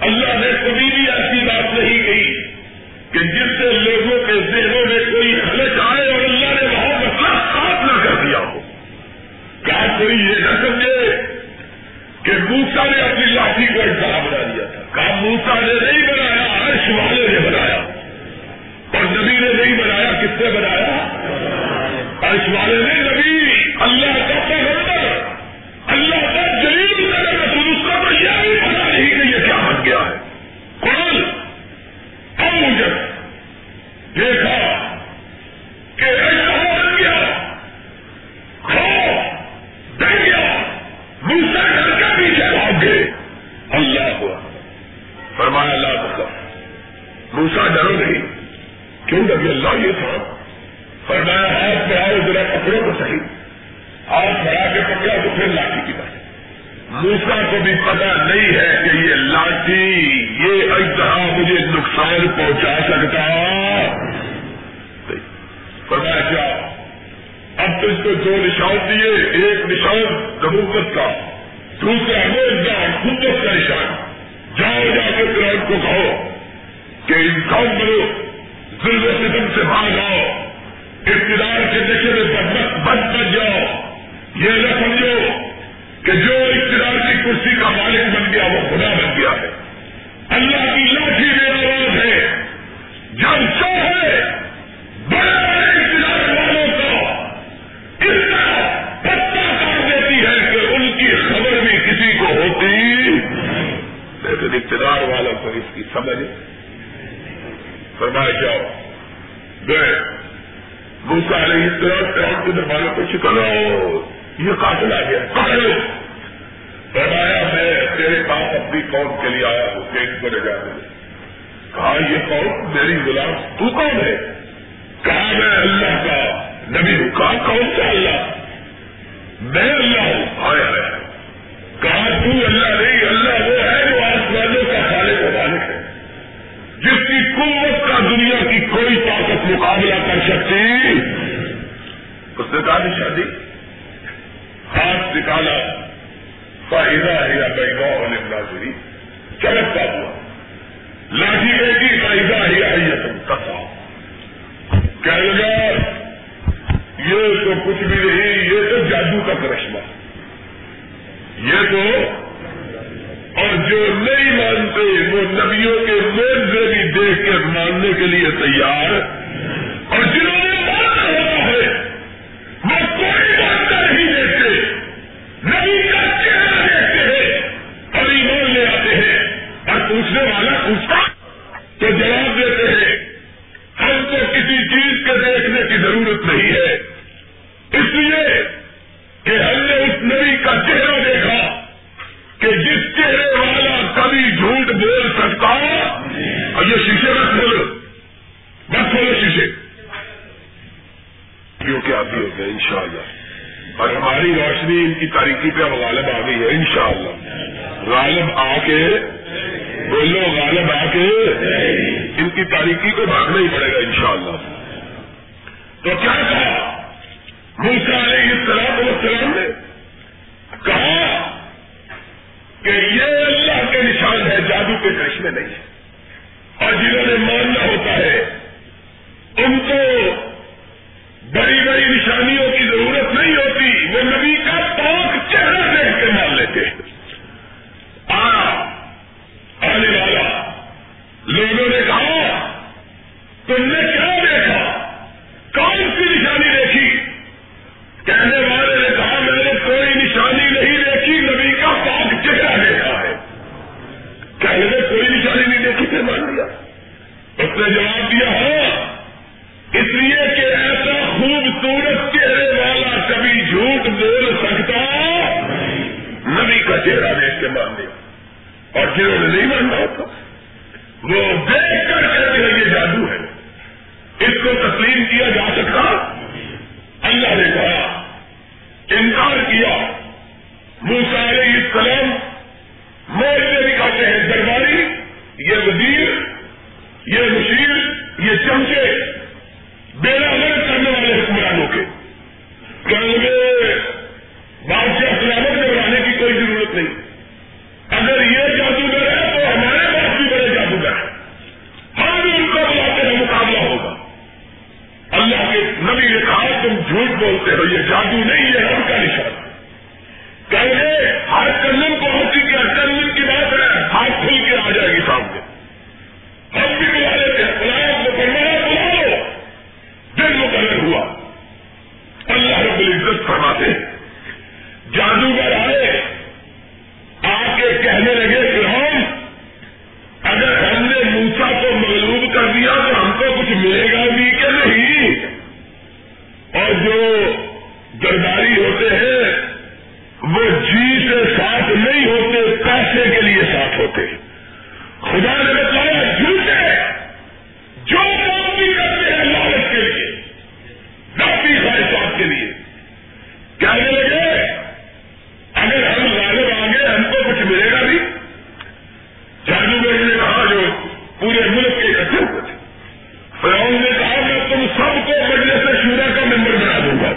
اللہ نے کبھی بھی ایسی بات نہیں کہی کہ جس سے لوگوں کے ذہنوں میں کوئی خلچ آئے اور اللہ نے وہاں مسئلہ صاف نہ کر دیا ہو۔ کیا کوئی یہ نہ سمجھے کہ موسا نے اپنی لاٹھی کو انسان بنا دیا تھا؟ کہا موسا نے نہیں بنایا؟ عرش والے نے بنایا۔ اور نبی نے نہیں بنایا؟ کس نے بنایا؟ عرش والے نے۔ نبی، اللہ کا پیغمبر۔ میں اللہ ہوں ہائے ہائے۔ کہا تو اللہ نہیں اللہ وہ ہے جو آسمانوں کا خالق و مالک ہے۔ جس کی قوت کا دنیا کی کوئی طاقت مقابلہ کر سکتی۔ اس نے کہا شادی؟ ہاتھ نکالا۔ فائدہ ہیرا بیگا ہونے ناظری چمکتا ہوا۔ لاٹھی بیٹی فائدہ ہیرا ہی تم کسا کیا لگا تو کچھ بھی نہیں، یہ تو جادو کا کرشمہ۔ یہ تو اور جو نہیں مانتے، وہ نبیوں کے موضوع بھی دیکھ کر ماننے کے لیے تیار۔ گے اللہ اور ہماری روشنی ان کی تاریخی پہ غالب آ گئی ہے ان شاء اللہ غالب آ کے، بولو غالب آ کے، ان کی تاریخی کو بھاگنا ہی پڑے گا ان شاء اللہ تو کیا کہا؟ موسا علیہ السلام وسلم نے کہا کہ یہ اللہ کے نشان ہے، جادو کے کرشمے نہیں۔ ہے اور جنہوں نے مان تم سب کو مجلس شورا کا ممبر بنا دوں گا۔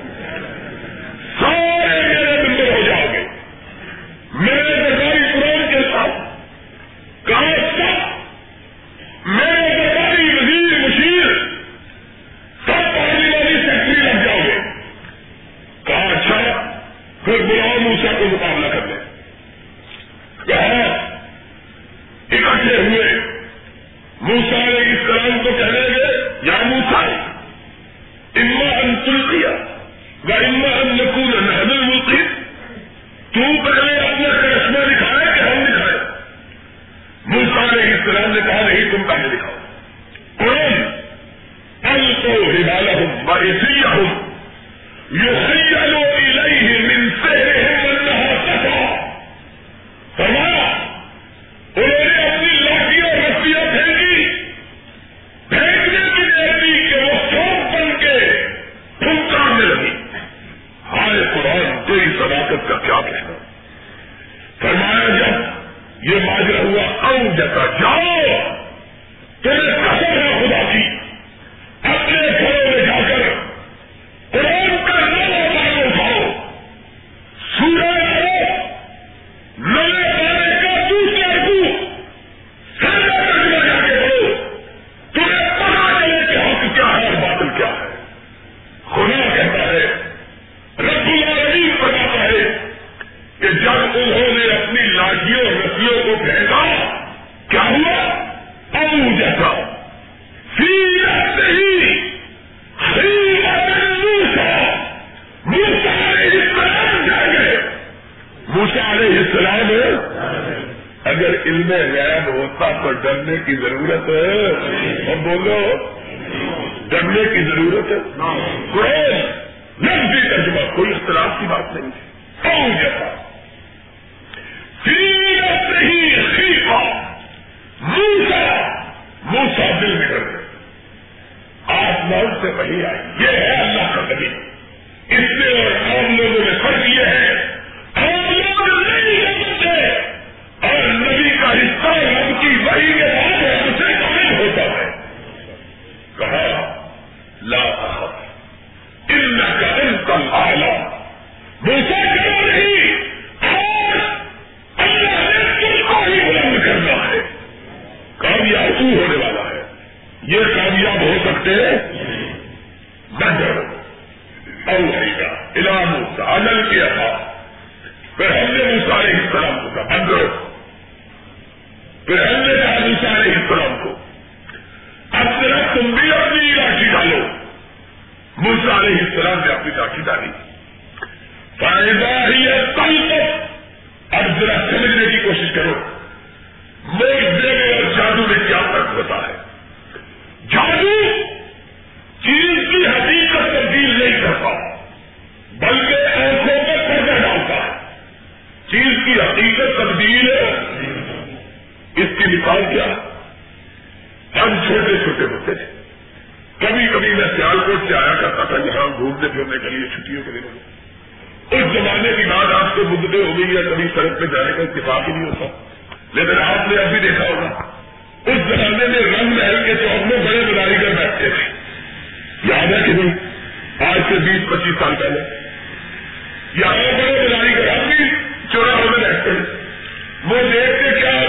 ہے اور بولو، ڈرنے کی ضرورت ہے۔ کوئی لفظی ترجمہ، کوئی اختلاف کی بات نہیں۔ ہے جیسا سیرت نہیں، خیفہ۔ موسا موسا دل میں ڈر گئے آسمان سے وہی آئی۔ یہ ہے اللہ کا نبی۔ اس میں اور عام لوگوں میں فرق یہ ہے، عام لوگ نہیں سمجھتے اور نبی کا حصہ رب کی وہی کے بعد ہے اسے قائم ہوتا ہے کہا لا ان کا ان کا آلہ موسا کرو نہیں اور اللہ نے تم کو ہی بلند کرنا ہے۔ کامیاب تو ہونے والا ہے۔ یہ کامیاب ہو سکتے بدر اوہیگا علام کا کیا تھا۔ پھر ہم نے مسارے السلام کو کہا بدر پھر ہم نے کہا کو، اب صرف تم بھی اپنی لاٹھی ڈالو۔ مسارے السلام نے اپنی لاٹھی ڈالی۔ فائدہ ہی ہے کل تک اب ذرا سمجھنے کی کوشش کرو۔ موت دینے اور جادو میں کیا فرق ہوتا ہے؟ جادو چیز کی حقیقت تبدیل نہیں کرتا، بلکہ آنکھوں پر پردہ ڈالتا ہے۔ چیز کی حقیقت تبدیل ہے۔ اس کی مثال کیا ہم چھوٹے چھوٹے ہوتے تھے کبھی کبھی میں سیال کوٹ سے آیا کرتا تھا یہاں گھومنے پھرنے کے لیے چھٹیوں کے لیے اس زمانے کی بات آپ سے مدتیں ہو گئی یا کبھی سڑک پہ جانے کا اتفاق ہی نہیں ہوتا۔ لیکن آپ نے اب بھی دیکھا ہوگا۔ اس زمانے میں رنگ محل کے چوک میں بڑے بلاری کر بیٹھتے تھے۔ یاد ہے کہ نہیں؟ آج سے بیس پچیس سال پہلے۔ یہاں بڑے بلاری کر اب بھی چوراہوں میں بیٹھتے ہیں۔ وہ دیکھتے کیا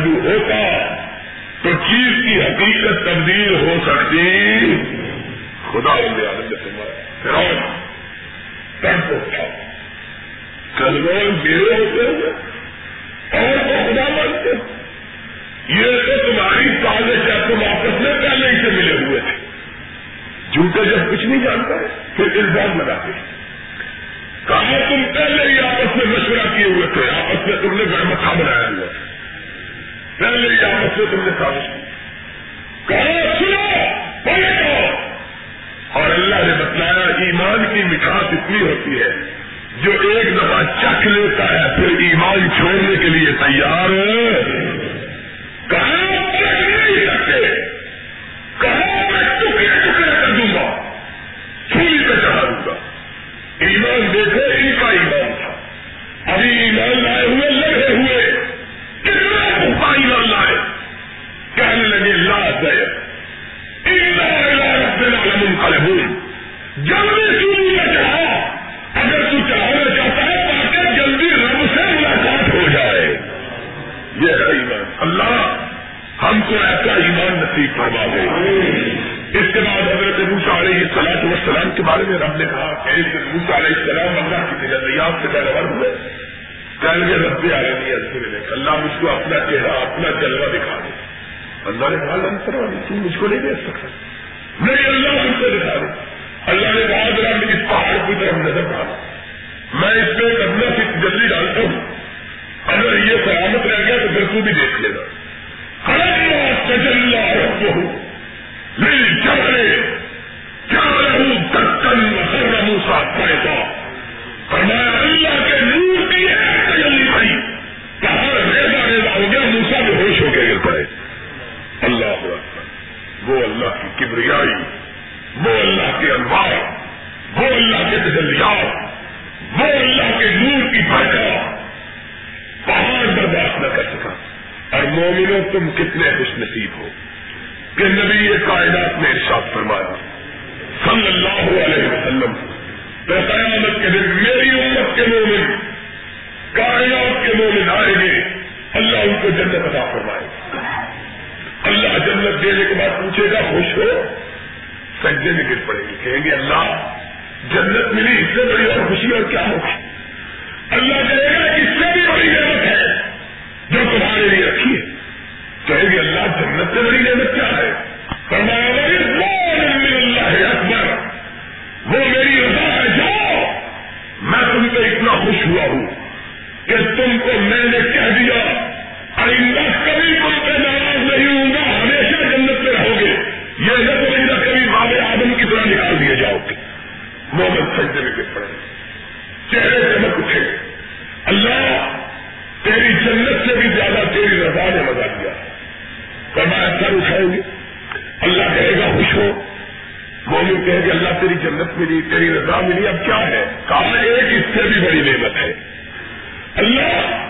جادو ہوتا تو چیز کی حقیقت تبدیل ہو سکتی۔ خدا نے آنند اٹھا میرے ہوتے ہوئے اور کو خدا مانتے یہ تو تمہاری سازش ہے تم آپس میں پہلے ہی سے ملے ہوئے تھے۔ جھوٹے جب کچھ نہیں جانتا ہے، پھر الزام لگاتے کہا تم پہلے ہی آپس میں مشورہ کیے ہوئے تھے، آپس میں تم نے گھر مکھا بنایا ہوا تھا۔ پہلے ہی آپس میں تم نے سازش کی۔ کہا سنو پہلے کہو اور اللہ نے بتلایا، ایمان کی مٹھاس اتنی ہوتی ہے، جو ایک دفعہ چکھ لیتا ہے، پھر ایمان چھوڑنے کے لیے تیار کہاں نہیں سکتے؟ کہاں میں ٹکڑے ٹکڑے کر دوں گا؟ پہ چڑھا دوں گا۔ ایمان دیکھو، ان کا ایمان تھا۔ ابھی ایمان لائے ہوئے، لگے ہوئے۔ کتنا بھوکا ایمان لائے کہنے لگے لا گئے جلدی سنو میں چاہا اگر تو چاہنا چاہتا ہے تاکہ جلدی رب سے ملاقات ہو جائے. یہ ہے ایمان. اللہ ہم کو ایسا ایمان نصیب فرما دے. اس کے بعد حضرت موسا علیہ السلام وسلام کے بارے میں رب نے کہا کہ ایک موسا علیہ السلام اللہ کی تجربات سے پیداوار ہوئے. کل کے رب آ رہی ہے اللہ مجھ کو اپنا چہرہ، اپنا جلوہ دکھا دے۔ اللہ نے کہا لم کروا دی مجھ کو نہیں دیکھ سکتا۔ نہیں، اللہ مجھ کو دکھا دے۔ اللہ نے کہا، ذرا میری پہاڑ کی طرف نظر ڈالا میں اس میں کرنا سے جلدی ڈالتا ہوں۔ اگر یہ سلامت رہ گیا تو پھر تو بھی دیکھ لے گا۔ اللہ تجلّہ رکھو مل جگڑے کیا کتنے خوش نصیب ہو کہ نبی کائنات نے ارشاد فرمایا۔ صلی اللہ علیہ وسلم قیامت کے دن میری امت کے مومن، کائنات کے مومن آئیں گے، اللہ ان کو جنت ادا فرمائے۔ اللہ جنت دینے کے بعد پوچھے گا، خوش ہو؟ سجدے میں گر پڑے گی۔ کہیں گے، اللہ، جنت ملی، اس سے بڑی اور خوشی اور کیا ہوگی؟ اللہ کہے گا، اس سے بھی بڑی نعمت ہے جو تمہارے لیے رکھی ہے۔ کہے گی، اللہ جنت سے بڑی جنت کیا ہے؟ فرمایا اللہ اکبر وہ میری رضا ہے جاؤ، میں تم پہ اتنا خوش ہوا ہوں کہ تم کو میں نے کہہ دیا، آئندہ کبھی تم پہ ناراض نہیں ہوں گا، ہمیشہ جنت میں رہو گے۔ یہ نہ سمجھنا کبھی باب آدم کی طرح نکال دیے جاؤ گے۔ محمد سجدے میں پڑے۔ چہرے چمک اٹھے۔ اللہ، تیری جنت سے بھی زیادہ تیری رضا نے مزہ کیا۔ فرمایا سر اٹھائیں گے اللہ کہے گا خوش ہو۔ مومن کہے کہ اللہ تیری جنت ملی، تیری رضا ملی، اب کیا ہے؟ کام ایک اس سے بھی بڑی نعمت ہے۔ اللہ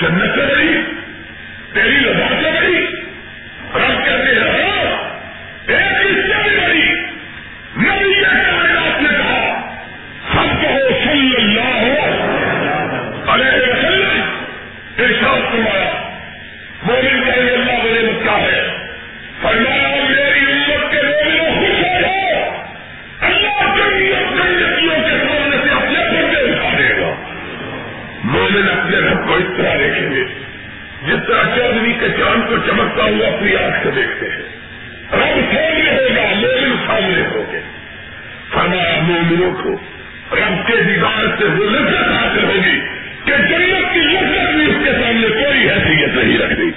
جنت سے بڑی، تیری رضا سے بڑی۔ رب کہتے ہیں اس طرح دیکھیں گے۔ جس طرح چودھری کے چاند کو چمکتا ہوا اپنی آنکھ سے دیکھتے ہیں۔ رب سامنے ہوگا، مومن سامنے ہوگے۔ فرمایا، مومنوں کو رب کے دیوار سے وہ لذت حاصل ہوگی کہ جنت کی لذت بھی اس کے سامنے کوئی حیثیت نہیں رکھ دی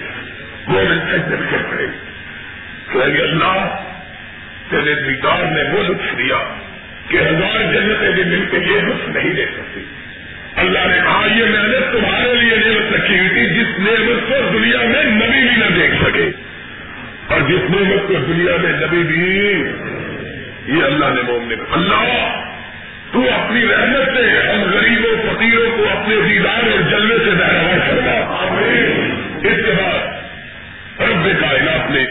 مومن سجن کر پڑے۔ گی کہ اللہ، تیرے دیدار نے وہ لطف دیا کہ ہزار جنتیں بھی مل کے یہ لطف نہیں دے سکتی۔ اللہ نے کہا، یہ میں نے تمہارے لیے نعمت رکھی ہوئی تھی، جس نعمت کو دنیا میں نبی بھی نہ دیکھ سکے۔ اور جس نعمت کو دنیا میں نبی بھی، یہ اللہ نے مومن اللہ، تو اپنی رحمت سے ہم غریبوں، فقیروں کو اپنے دیدار اور جلوے سے بہرور کرنا۔ اس کے بعد رب کائنات نے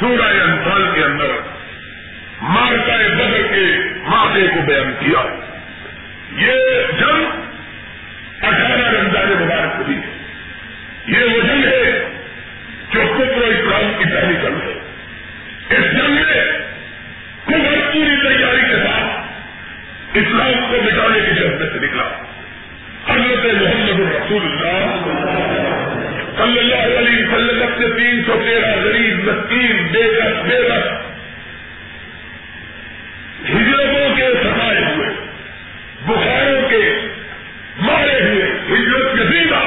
سورہ انفال کے اندر مارکا بدر کے مادے کو بیان کیا۔ یہ جنگ اٹھارہ رمضان مبارک ہوئی ہے۔ یہ وہ جنگ ہے جو کفر و اسلام کی پہلی جنگ ہے۔ اس جنگ میں کفر پوری تیاری کے ساتھ اسلام کو مٹانے کی جذبے سے نکلا۔ حضرت محمد الرسول اللہ صلی اللہ علیہ وسلم اپنے تین سو تیرہ غریب، مسکین، بے رس بے رس ہجرتوں کے ستائے ہوئے بخاروں کے مارے ہوئے ہجرت کے سیدھا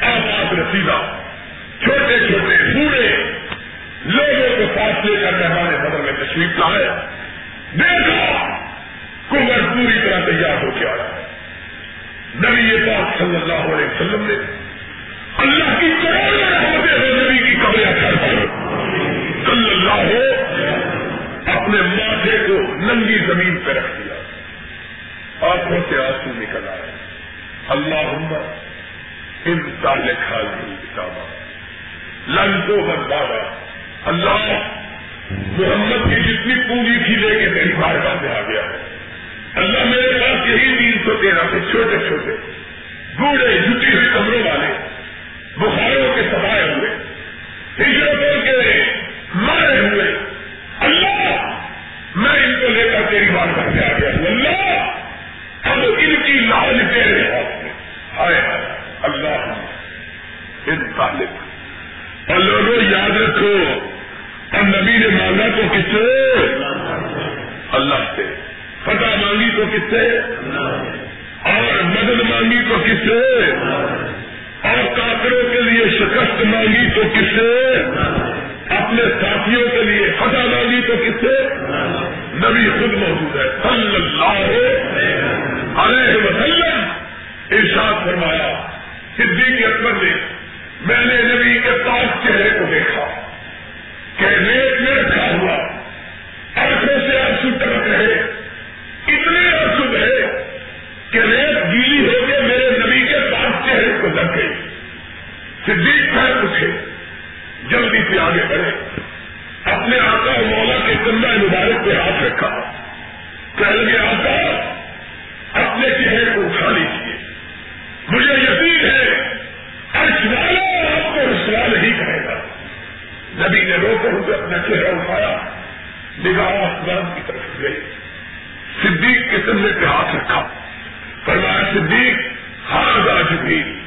آباد رسیدہ چھوٹے چھوٹے بوڑھے لوگوں کو ساتھ لے کر مہمان بدل میں تشریف لائے دیکھا کمر پوری طرح تیار ہو کے آیا۔ نبی پاک صلی اللہ علیہ وسلم نے اللہ کی کروڑوں رحمتیں ہو نبی کی قبر اثر پر صلی اللہ ہو اپنے ماتھے کو ننگی زمین پہ رکھ دیا۔ آنکھوں سے آنسو نکل آئے۔ اللہ ان سال خال نہیں کتابہ لن کو بندارا اللہ محمد کی جتنی پونجی تھی لے کے میری بار بار آ گیا۔ اللہ میرے پاس یہی تین سو تیرہ سے چھوٹے چھوٹے۔ بوڑھے، جھٹی ہوئی کمروں والے، بخاروں کے سبائے ہوئے ہجرتوں کے مارے ہوئے۔ اللہ، میں ان کو لے کر تیری بات کر کے آ گیا۔ ہوں اللہ، اب ان کی لال تیرے ہاتھ میں۔ آئے، اللہ ان طالب۔ اور لوگوں یاد رکھو اور نبی نے مانگا تو کس سے اللہ سے۔ فتح مانگی تو کس سے اور مدد مانگی تو کس سے اور کافروں کے لیے شکست مانگی تو کس سے اپنے ساتھیوں کے لیے فتح مانگی تو کس سے نبی خود موجود ہے۔ صلی اللہ علیہ وسلم ارشاد فرمایا، صدیق اکبر نے، میں نے نبی کے پاس چہرے کو دیکھا۔ کہ ریت میں رکھا ہوا آنکھوں سے آنسو ٹپک رہے۔ اتنے آنسو رہے کہ ریت گیلی ہو کے میرے نبی کے پاس چہرے کو لگ گئی۔ صدیق خیر اٹھے۔ جلدی سے آگے بڑھے۔ اپنے آقا اور مولا کے کندھا مبارک پہ ہاتھ رکھا۔ کہ لگے، آقا، اپنے چہرے کو اٹھا لیجیے مجھے یقین ہے، عرش والا آپ کو رسوا نہیں کہے گا۔ نبی نے رو کر ہوئے اپنا چہرہ اٹھایا، نگاہ آسمان کی طرف گئی۔ صدیق کے کندھے پہ ہاتھ رکھا۔ فرمایا، صدیق جی، ہار گا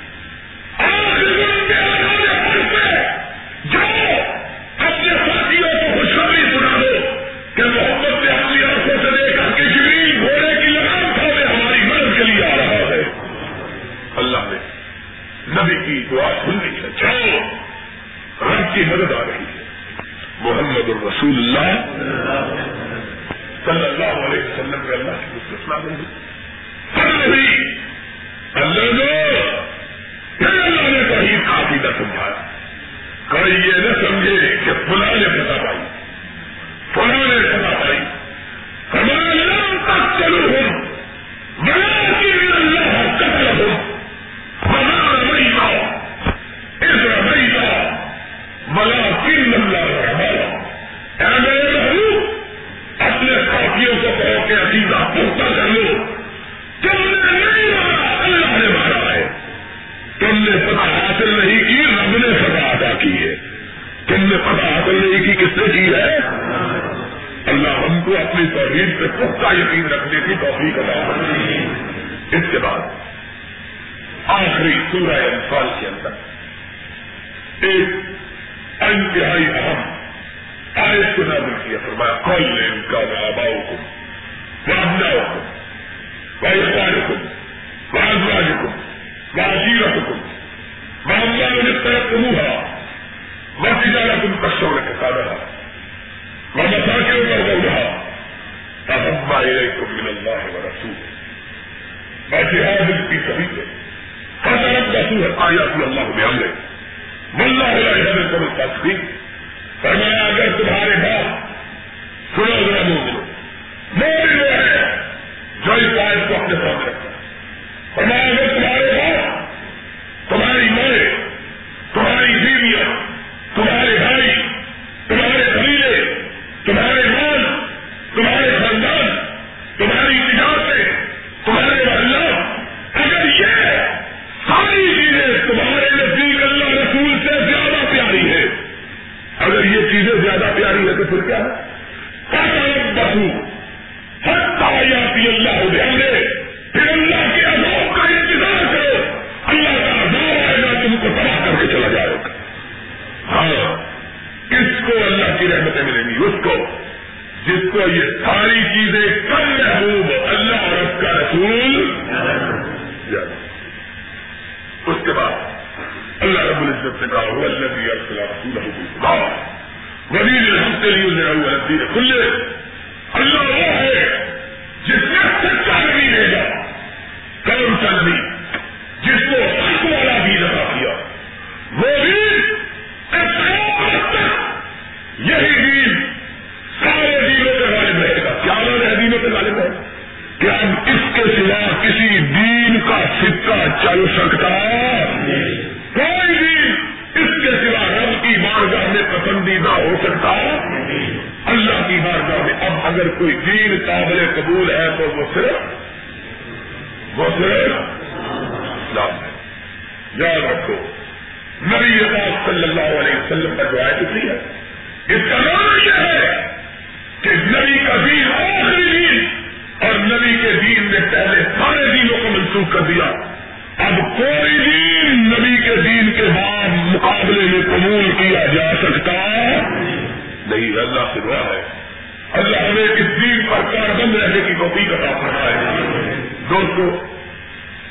گروہ کو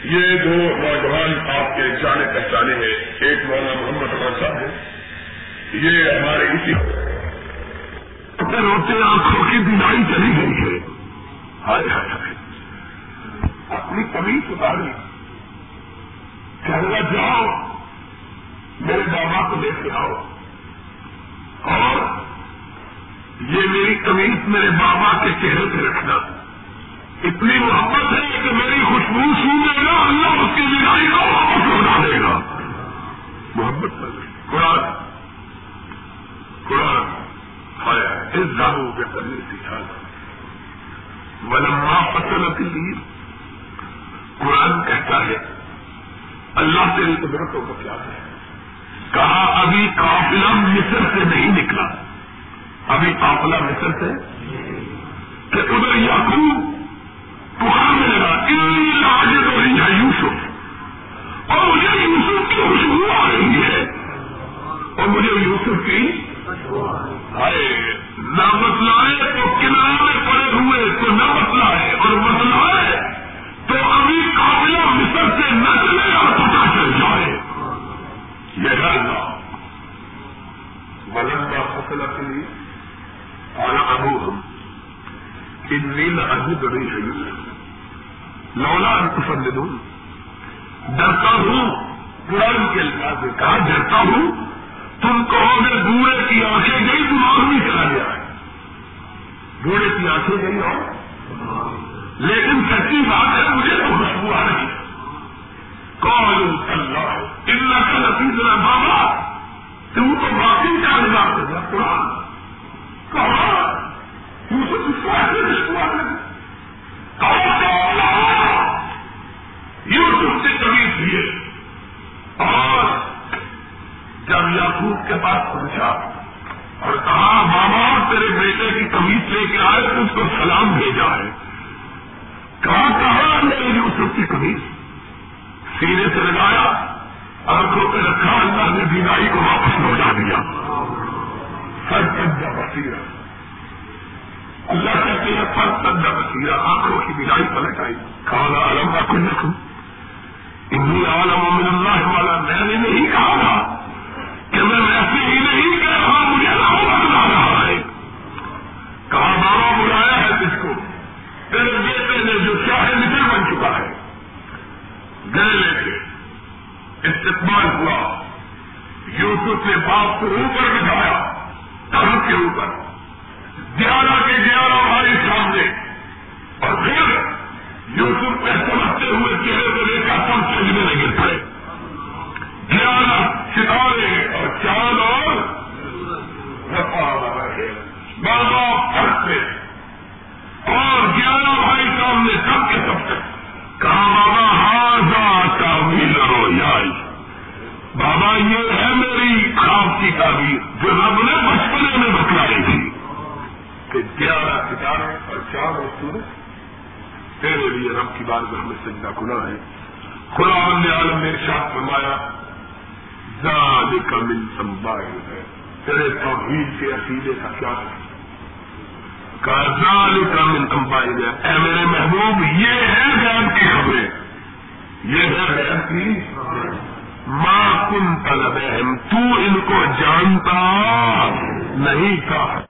یہ دو نوجوان آپ کے جانے پہچانے ہیں۔ ایک مولانا محمد عمر صاحب ہے یہ ہمارے اسی روتے روتے آنکھوں کی بیماری چلی گئی ہے۔ ہائے ہائے اپنی تمیز اتاری کہنا جاؤ، میرے بابا کو لے کے آؤ۔ اور یہ میری کمیز میرے بابا کے چہرے پہ رکھنا۔ اتنی محبت ہے کہ میری خوشبو سونے گا، اللہ اس کی بیماری کو واپس لوٹا دے گا۔ محبت قرآن۔ قرآن۔ آیا اس دارو کے کرنے سکھا ملما فصل کے لیے قرآن کہتا ہے، اللہ تیری قدرتوں کو کیا ہے؟ کہا، ابھی قافلہ مصر سے نہیں نکلا۔ ابھی قافلہ مصر سے کہ ادھر یعقوب یوسف۔ اور مجھے یوسف کی خوشبو آ رہی ہے۔ اور مجھے یوسف کی ارے، نہ بتلائے تو کنارے پڑے ہوئے، تو نہ بتلائے اور بتلائے تو ابھی قابلہ مصر سے نہ اور پتا چل جائے؟ یہ اللہ۔ ملن کا فیصلہ کے لیے اور ابو ہم۔ لولا ان ڈرتا ہوں. قرآن کے اللہ سے کہا، ڈرتا ہوں. تم کہو گے بوڑھے کی آنکھیں گئی تم اور بھی چلا گیا بوڑھے کی آنکھیں گئی اور؟ لیکن سچی بات ہے، مجھے تو خوشبو آ رہی کون اللہ بابا، تم تو واقعی کا انتظار کر رہا قرآن. کہا یوسف